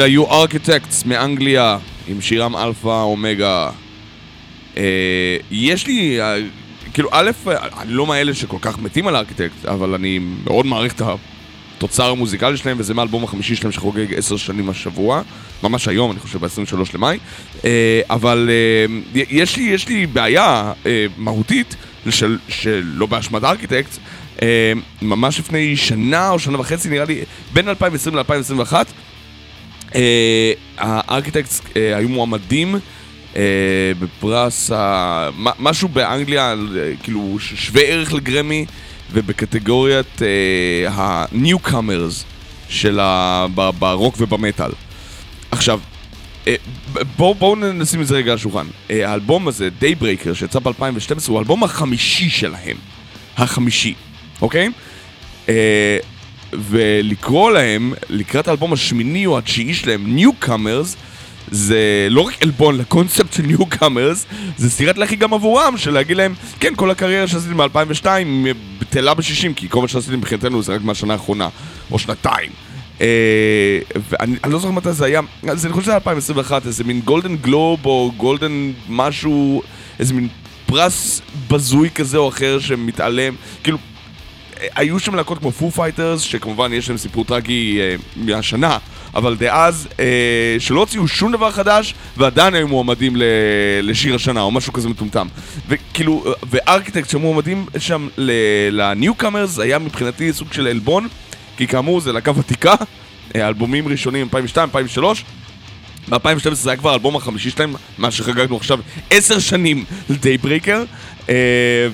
אלה היו Architects מאנגליה עם שירם Alpha Omega. אה, יש לי, אה, כאילו, א', אני לא מאלה שכל כך מתים על Architects, אבל אני מאוד מעריך את התוצר המוזיקלי שלהם, וזה מהאלבום החמישי שלהם שחוגג עשר שנים השבוע, ממש היום, אני חושב, ב-23 למאי. אה, אבל אה, יש לי, יש לי בעיה אה, מהותית, של, שלא באשמת Architects, אה, ממש לפני שנה או שנה וחצי, נראה לי, בין 2020 ל-2021, אה, הארכיטקטס אה, היו מועמדים אה, בפרס, משהו באנגליה, אה, כאילו שווה ערך לגרמי, ובקטגוריית אה, ה-Newcomers של ה... ברוק ובמטאל. עכשיו, אה, בואו בוא נשים את זה רגע על השולחן. אה, האלבום הזה, Daybreaker, שיצא ב-2012, הוא האלבום החמישי שלהם. החמישי, אוקיי? ולקרוא להם, לקראת האלבום השמיני או התשיעי שלהם, Newcomers, זה לא רק עלבון לקונספט של Newcomers, זה סטירת לחי גם עבורם, של להגיד להם, כן, כל הקריירה שעשיתי מ-2002 בטלה ב-60, כי כל מה שעשיתי מבחינתנו זה רק מהשנה האחרונה, או שנתיים. אה, ואני אני לא זוכר מתי זה היה, אז אני חושב שזה היה 2021, איזה מין גולדן גלוב או גולדן משהו, איזה מין פרס בזוי כזה או אחר שמתעלם, כאילו היו שם להקות כמו Foo Fighters, שכמובן יש להם סיפור טרגי אה, מהשנה, אבל דאז, אה, שלא הוציאו שום דבר חדש, ועדיין היו מועמדים ל- לשיר השנה, או משהו כזה מטומטם. וכאילו, ו Architects שמועמדים שם ל newcomers, היה מבחינתי סוג של עלבון, כי כאמור זה להקה ותיקה, אה, אלבומים ראשונים 2002, 2003, ב-2012 זה היה כבר האלבום החמישי שלהם, מה שחגגנו עכשיו עשר שנים ל Daybreaker,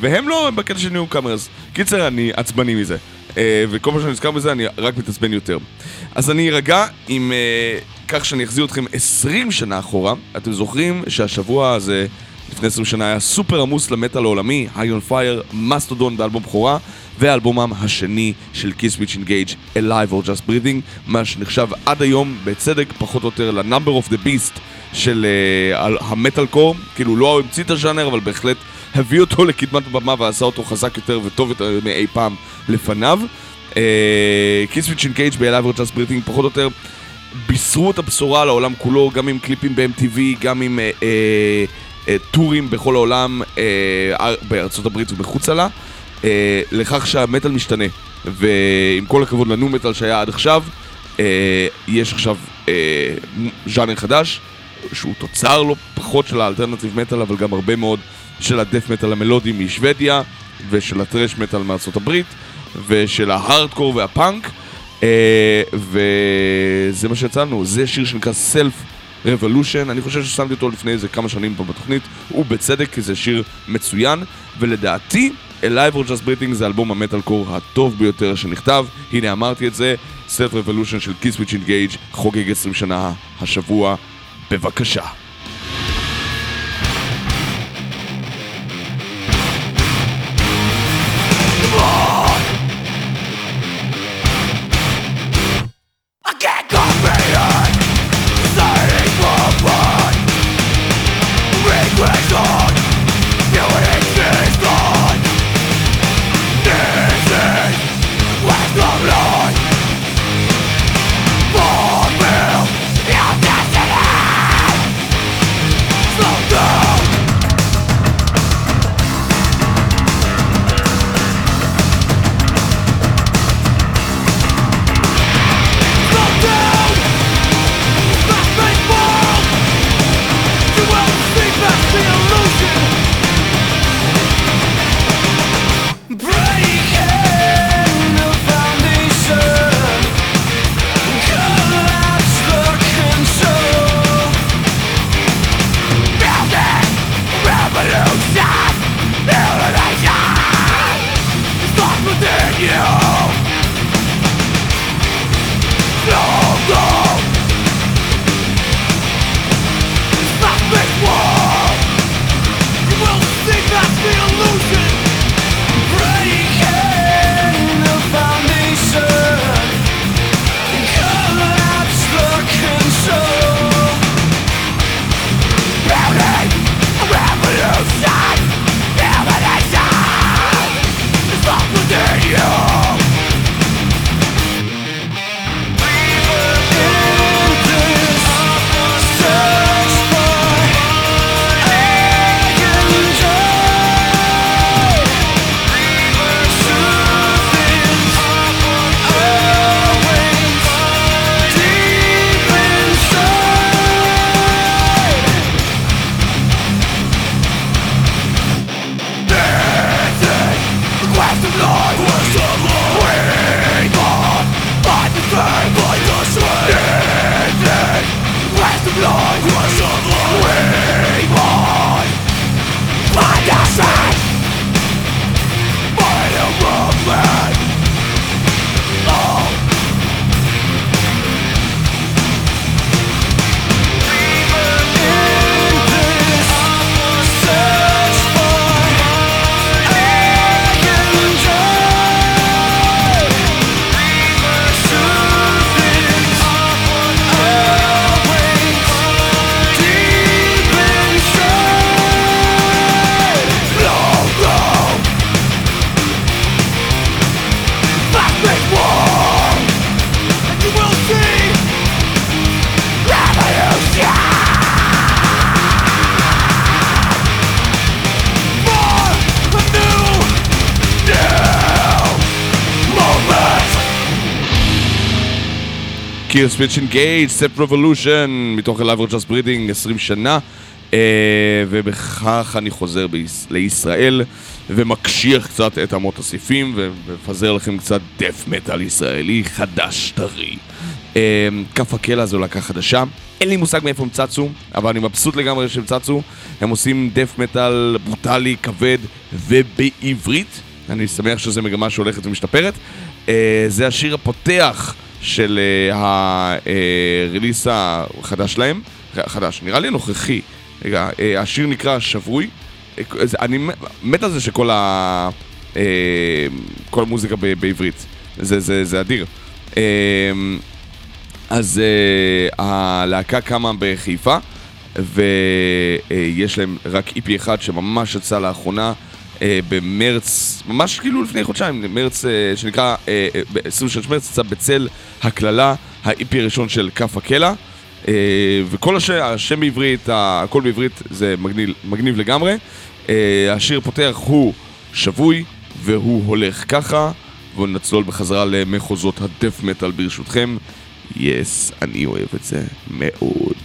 והם לא בקטע של newcomers. קיצר, אני עצבני מזה. אה, וכל פעם שאני נזכר בזה, אני רק מתעצבן יותר. אז אני ארגע עם אה, כך שאני אחזיר אתכם 20 שנה אחורה. אתם זוכרים שהשבוע הזה, לפני 20 שנה, היה סופר עמוס למטאל העולמי, High on Fire, Mastodon באלבום בכורה, ואלבומם השני של Killswitch Engage, Alive or Just Breathing, מה שנחשב עד היום, בצדק, פחות או יותר, ל-number of the beast של uh, המטאל קור, כאילו לא המציא את הז'אנר, אבל בהחלט הביא אותו לקדמת הבמה ועשה אותו חזק יותר וטוב יותר מאי פעם לפניו. Which Engage ב-Alive or Just Breathing, פחות או יותר, בישרו את הבשורה לעולם כולו, גם עם קליפים ב-MTV, גם עם uh, uh, uh, טורים בכל העולם, uh, בארצות הברית ומחוצה לה. אה, לכך שהמטאל משתנה. ועם כל הכבוד לנו מטאל שהיה עד עכשיו, אה, יש עכשיו אה, ז'אנר חדש, שהוא תוצר לא פחות של האלטרנטיב מטאל, אבל גם הרבה מאוד של הדף מטאל המלודי משוודיה, ושל הטרש מטאל מארצות הברית, ושל ההארדקור והפאנק, אה, וזה מה שיצא לנו, זה שיר שנקרא סלף Revolution, אני חושב ששמתי אותו לפני איזה כמה שנים פה בתוכנית, ובצדק, כי זה שיר מצוין, ולדעתי, Alive or Just Breathing זה אלבום המטאל קור הטוב ביותר שנכתב, הנה אמרתי את זה, Self Revolution של Kiss Which Engage חוגג 20 שנה השבוע, בבקשה. Killswitch Engage, Self Revolution, מתוך or Just Breathing, 20 שנה. אה, ובכך אני חוזר ביש... לישראל ומקשיח קצת את אמות הסיפים ומפזר לכם קצת death metal ישראלי חדש טרי. אה, כף הקלע זו להקה חדשה, אין לי מושג מאיפה הם צצו, אבל אני מבסוט לגמרי שהם צצו. הם עושים death metal ברוטלי, כבד ובעברית. אני שמח שזו מגמה שהולכת ומשתפרת. אה, זה השיר הפותח של אה, הריליס החדש שלהם. חדש, נראה לי הנוכחי. רגע, אה, השיר נקרא שבוי. אה, אני מת על זה שכל ה... אה, כל המוזיקה בעברית. זה, זה, זה אדיר. אה, אז הלהקה קמה בחיפה, ויש להם רק איפי אחד שממש יצא לאחרונה במרץ, ממש כאילו לפני חודשיים, מרץ, uh, שנקרא, uh, ב-23 מרץ יצא בצל הקללה, האיפי הראשון של כף הקלע. Uh, וכל הש... השם בעברית, הכל בעברית, זה מגניב, מגניב לגמרי. Uh, השיר פותח הוא שבוי, והוא הולך ככה, ונצלול בחזרה למחוזות הדף מטאל ברשותכם. יס, אני אוהב את זה מאוד.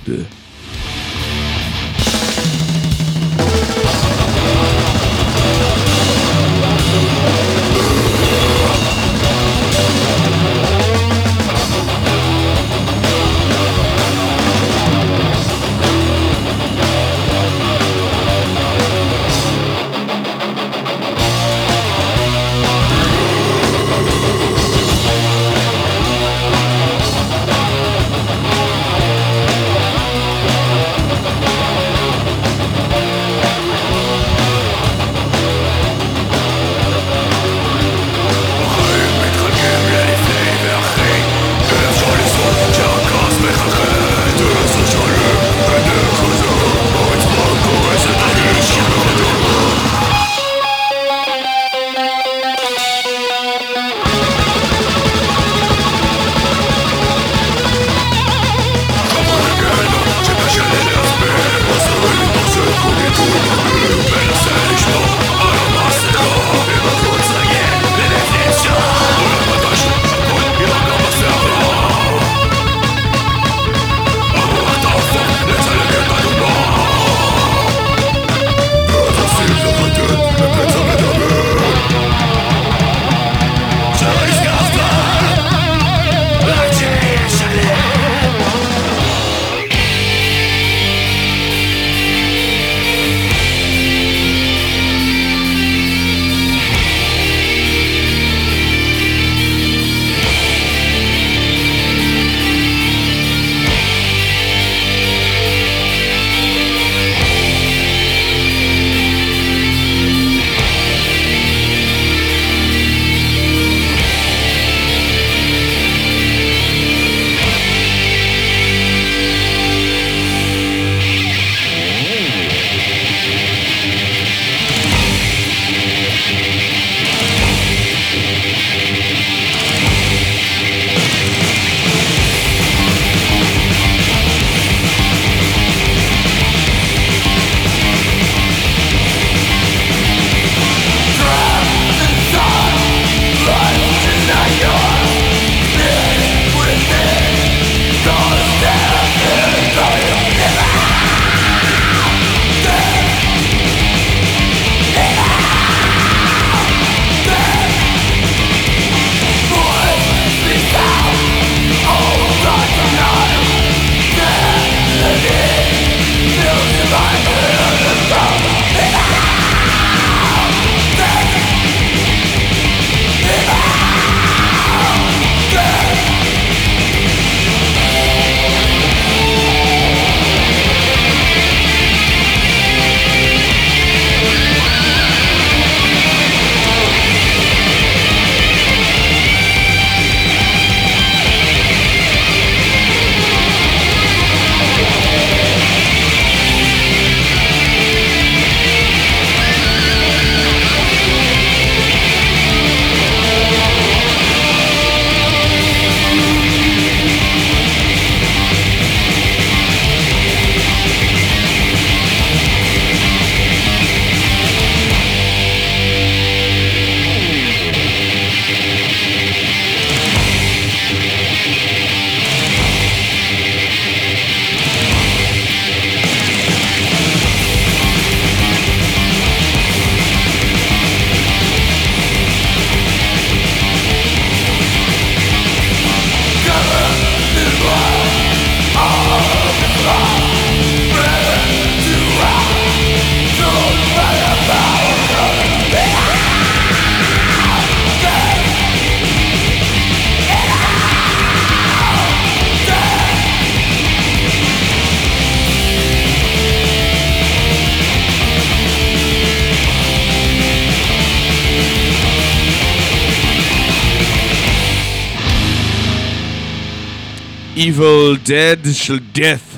של Death.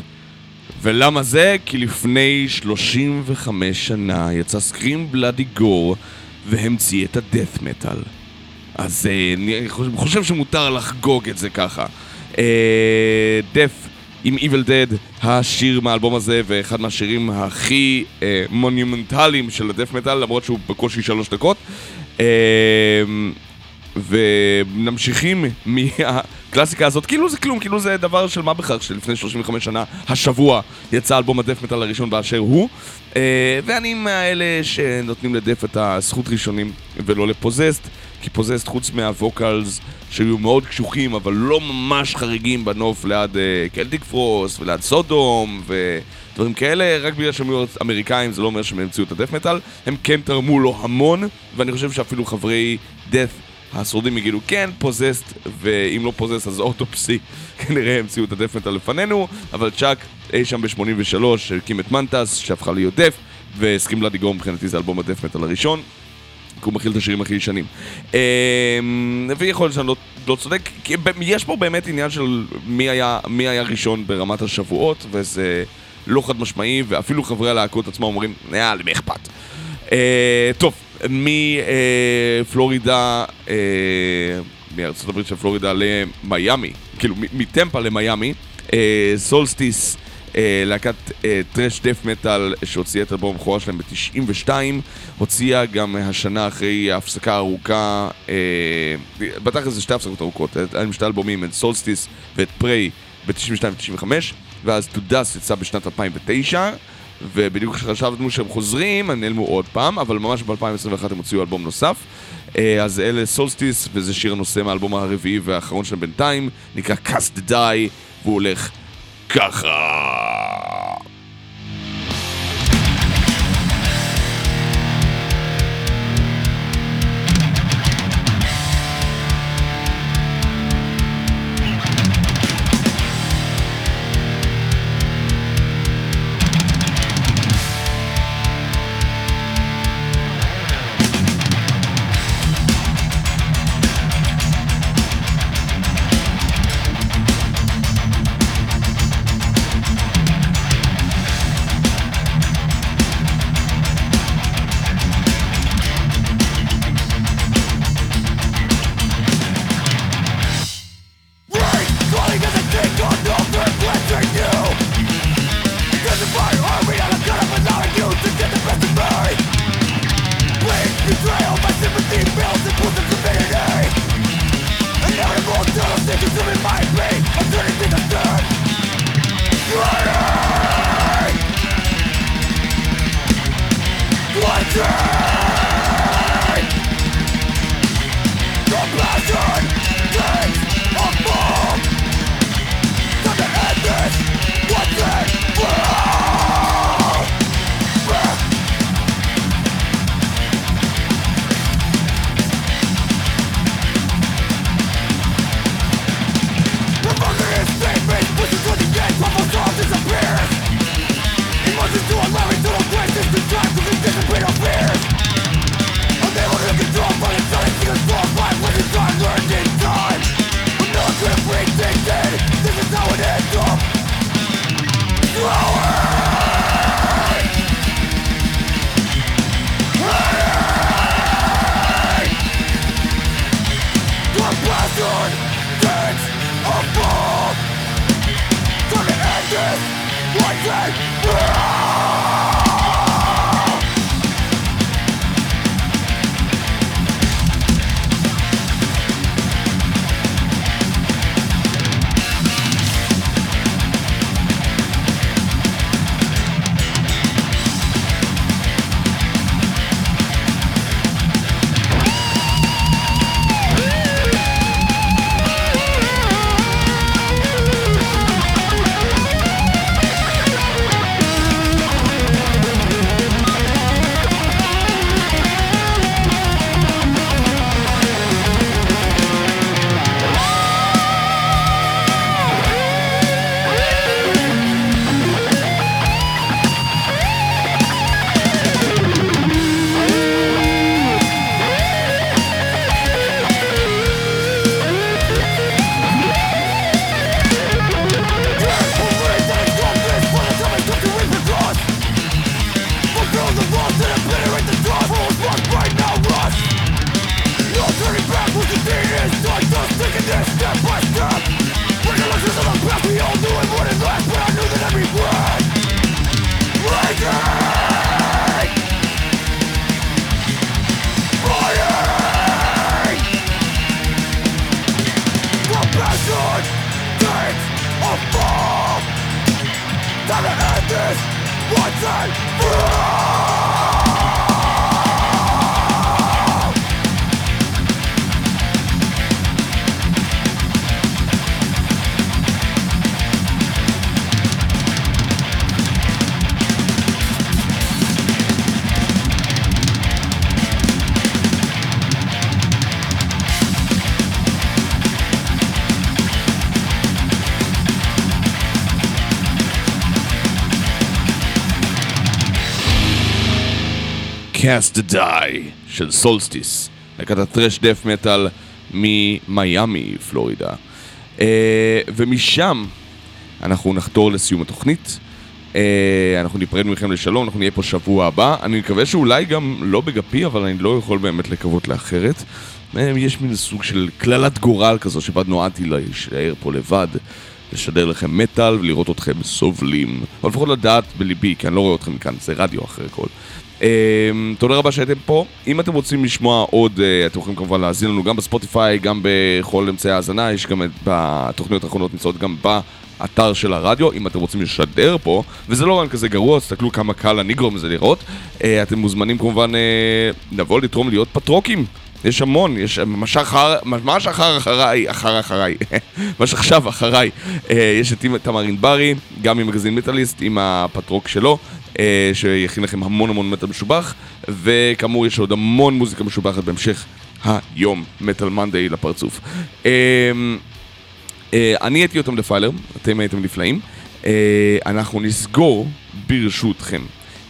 ולמה זה? כי לפני 35 שנה יצא סקרים בלאדי גור והמציא את הדף מטאל. אז אה, אני חושב- שמותר לחגוג את זה ככה. אה, דף עם Evil Dead, השיר מהאלבום הזה, ואחד מהשירים הכי אה, מונומנטליים של הדף מטאל, למרות שהוא בקושי שלוש דקות. אה, וממשיכים *laughs* מהקלאסיקה הזאת, כאילו זה כלום, כאילו זה דבר של מה בכך, שלפני 35 שנה, השבוע, יצא אלבום הדף מטאל הראשון באשר הוא. אה, ואני מהאלה שנותנים לדף את הזכות ראשונים ולא לפוזסט, כי פוזסט חוץ מהווקלס שהיו מאוד קשוחים, אבל לא ממש חריגים בנוף ליד אה, קלטיק פרוס וליד סודום ודברים כאלה, רק בגלל שהם היו אמריקאים זה לא אומר שהם המציאו את הדף מטאל, הם כן תרמו לו המון, ואני חושב שאפילו חברי דף השורדים יגידו כן, פוזסט, ואם לא פוזסט אז אוטופסי *laughs* כנראה המציאו את מטאל לפנינו, אבל צ'אק אי שם ב-83 הקים את מנטס, שהפכה להיות דף, והסכים לדיגור מבחינתי זה אלבום הדף מטאל הראשון. כי הוא מכיל את השירים הכי ישנים. אמ, ויכול להיות שאני לא, לא צודק, כי יש פה באמת עניין של מי היה, מי היה ראשון ברמת השבועות, וזה לא חד משמעי, ואפילו חברי הלהקות עצמם אומרים, יאללה, למי אכפת? אה, טוב, מפלורידה, אה, מארצות הברית של פלורידה למיאמי, כאילו מטמפה למיאמי, אה, סולסטיס, אה, להקת טרש דף מטאל שהוציאה את אלבום הבכורה שלהם ב-92, הוציאה גם השנה אחרי ההפסקה הארוכה, אה, בתכל'ס זה שתי הפסקות ארוכות, היה להם שתי אלבומים, את סולסטיס ואת פריי ב-92 ו-95, ואז To יצא בשנת 2009. ובדיוק כשחשבנו שהם חוזרים, הם נעלמו עוד פעם, אבל ממש ב-2021 הם הוציאו אלבום נוסף. אה, אז אלה סולסטיס, וזה שיר הנושא מהאלבום הרביעי והאחרון שלהם בינתיים, נקרא Cast Die, והוא הולך ככה. Cast the Die של סולסטיס, להקת הטרש דף מטאל ממיאמי, פלורידה. אה, ומשם אנחנו נחתור לסיום התוכנית. אה, אנחנו ניפרד מכם לשלום, אנחנו נהיה פה שבוע הבא. אני מקווה שאולי גם לא בגפי, אבל אני לא יכול באמת לקוות לאחרת. אה, יש מין סוג של קללת גורל כזו, שבה נועדתי להישאר פה לבד. לשדר לכם מטאל ולראות אתכם סובלים. או לפחות לדעת בליבי, כי אני לא רואה אתכם כאן, זה רדיו אחרי הכל. Um, תודה רבה שהייתם פה. אם אתם רוצים לשמוע עוד, uh, אתם יכולים כמובן להאזין לנו גם בספוטיפיי, גם בכל אמצעי ההאזנה, יש גם בתוכניות האחרונות נמצאות גם באתר של הרדיו, אם אתם רוצים לשדר פה, וזה לא רק כזה גרוע, תסתכלו כמה קל הניגרו מזה לראות. Uh, אתם מוזמנים כמובן uh, לבוא לתרום להיות פטרוקים. יש המון, יש ממש אחר, ממש אחר אחריי, אחר אחריי, *laughs* ממש עכשיו אחריי. אה, יש את תמר ענברי, גם ממגזין מטאליסט, עם הפטרוק שלו, אה, שיכין לכם המון המון מטאל משובח, וכאמור יש עוד המון מוזיקה משובחת בהמשך היום, Metal Monday לפרצוף. אה, אני הייתי יותם Defiler, אתם הייתם נפלאים. אנחנו נסגור ברשותכם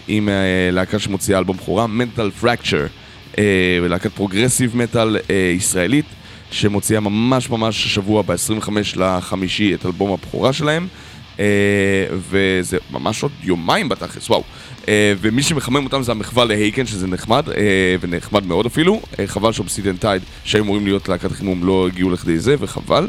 עם להקה שמוציאה אלבום בכורה, Mental Fracture. אה, להקת progressive metal אה, ישראלית, שמוציאה ממש ממש השבוע ב-25 לחמישי את אלבום הבכורה שלהם. אה, וזה ממש עוד יומיים בתכלס, וואו. אה, ומי שמחמם אותם זה המחווה ל Haken, שזה נחמד, אה, ונחמד מאוד אפילו. אה, חבל ש Obsidian Tide, שהיו אמורים להיות להקת החימום, לא הגיעו לכדי זה, וחבל.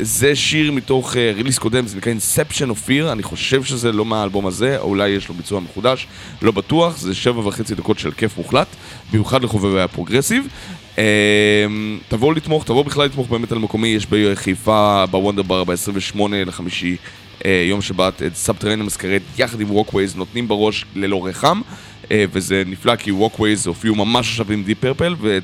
זה שיר מתוך release קודם, זה נקרא Inception of Fear, אני חושב שזה לא מהאלבום הזה, או אולי יש לו ביצוע מחודש, לא בטוח, זה שבע וחצי דקות של כיף מוחלט, במיוחד לחובבי ה progressive. תבואו לתמוך, תבואו בכלל לתמוך במטאל מקומי, יש בחיפה, ב Wunderbar, ב-28 לחמישי, יום שבת, את Subterranean Masquerade יחד עם Walkways, נותנים בראש ללא רחם, אה, וזה נפלא כי Walkways הופיעו ממש עכשיו עם Deep Purple, ו...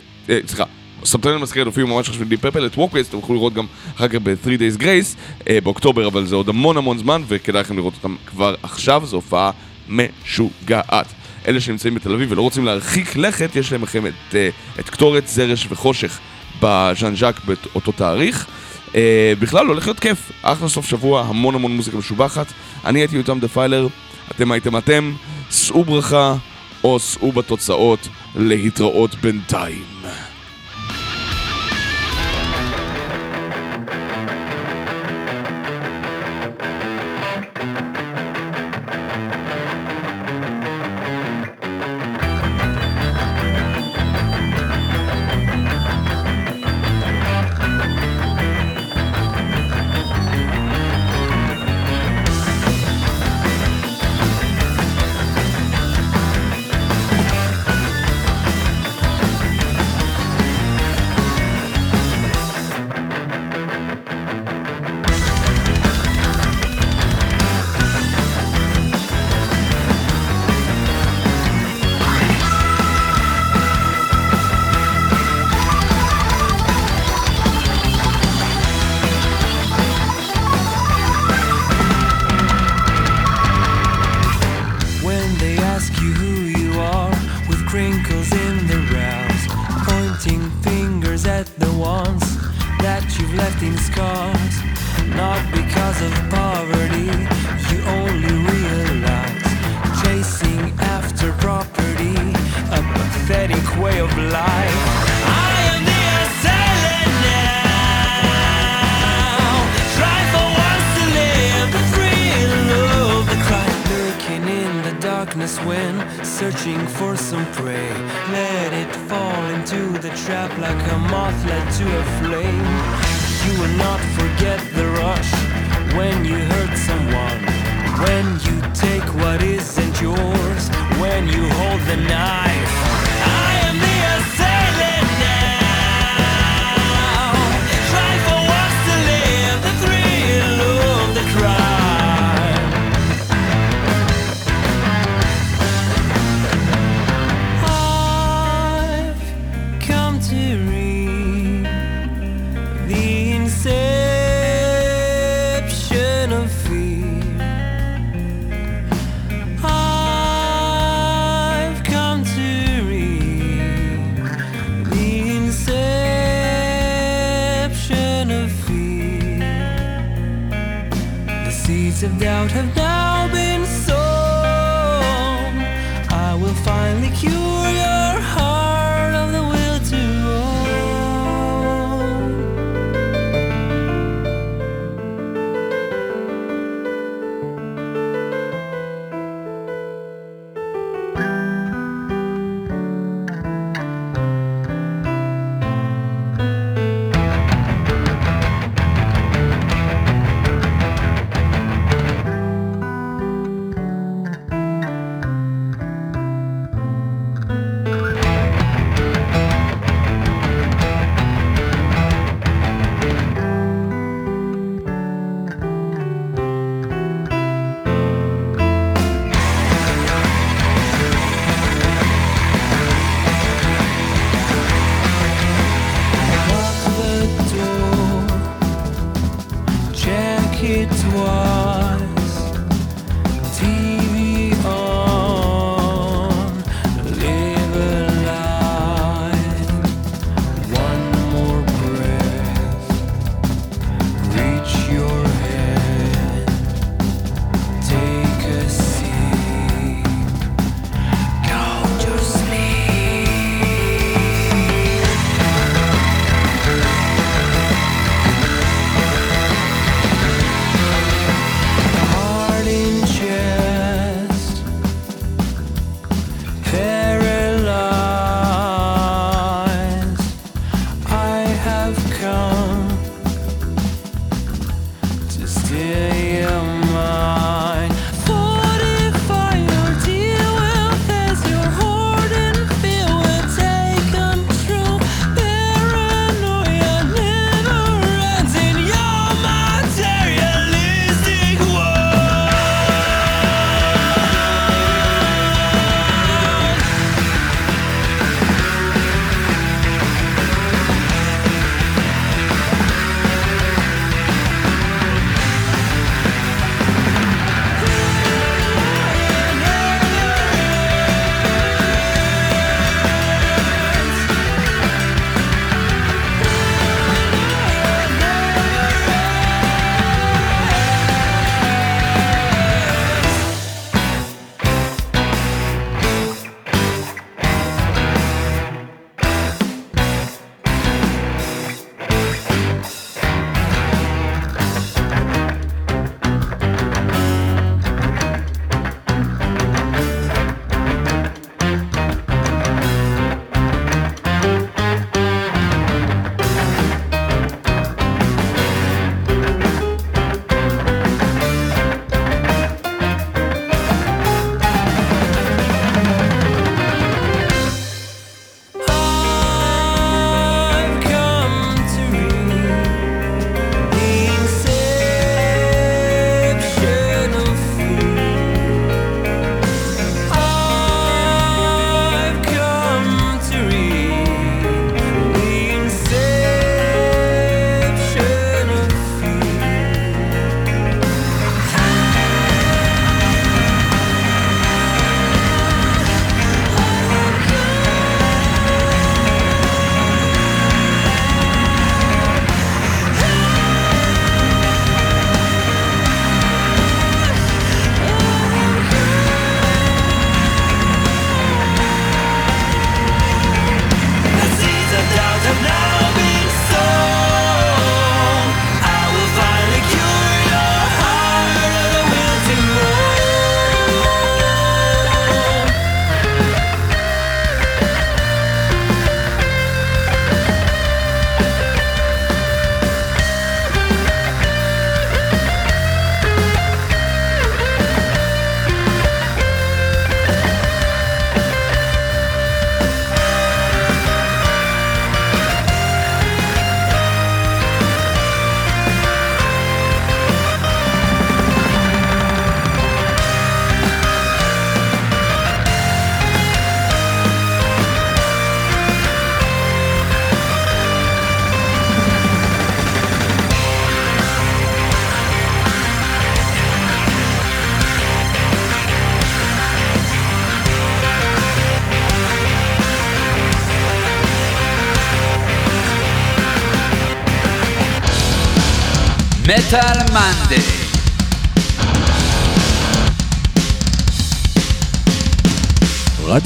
סליחה. Subterranean Masquerade הופיעו ממש עם Deep Purple, את Walkways אתם יכולים לראות גם אחר כך ב-3 Days Grace אה, באוקטובר, אבל זה עוד המון המון זמן, וכדאי לכם לראות אותם כבר עכשיו, זו הופעה משוגעת. אלה שנמצאים בתל אביב ולא רוצים להרחיק לכת, יש להם לכם את, אה, את קטורת זרש וחושך בז'אן ז'אק באותו תאריך. Uh, בכלל הולך להיות כיף, אחלה סוף שבוע, המון המון מוזיקה משובחת. אני הייתי יותם דפיילר, אתם הייתם אתם, שאו ברכה או שאו בתוצאות, להתראות בינתיים. מטאל מנדי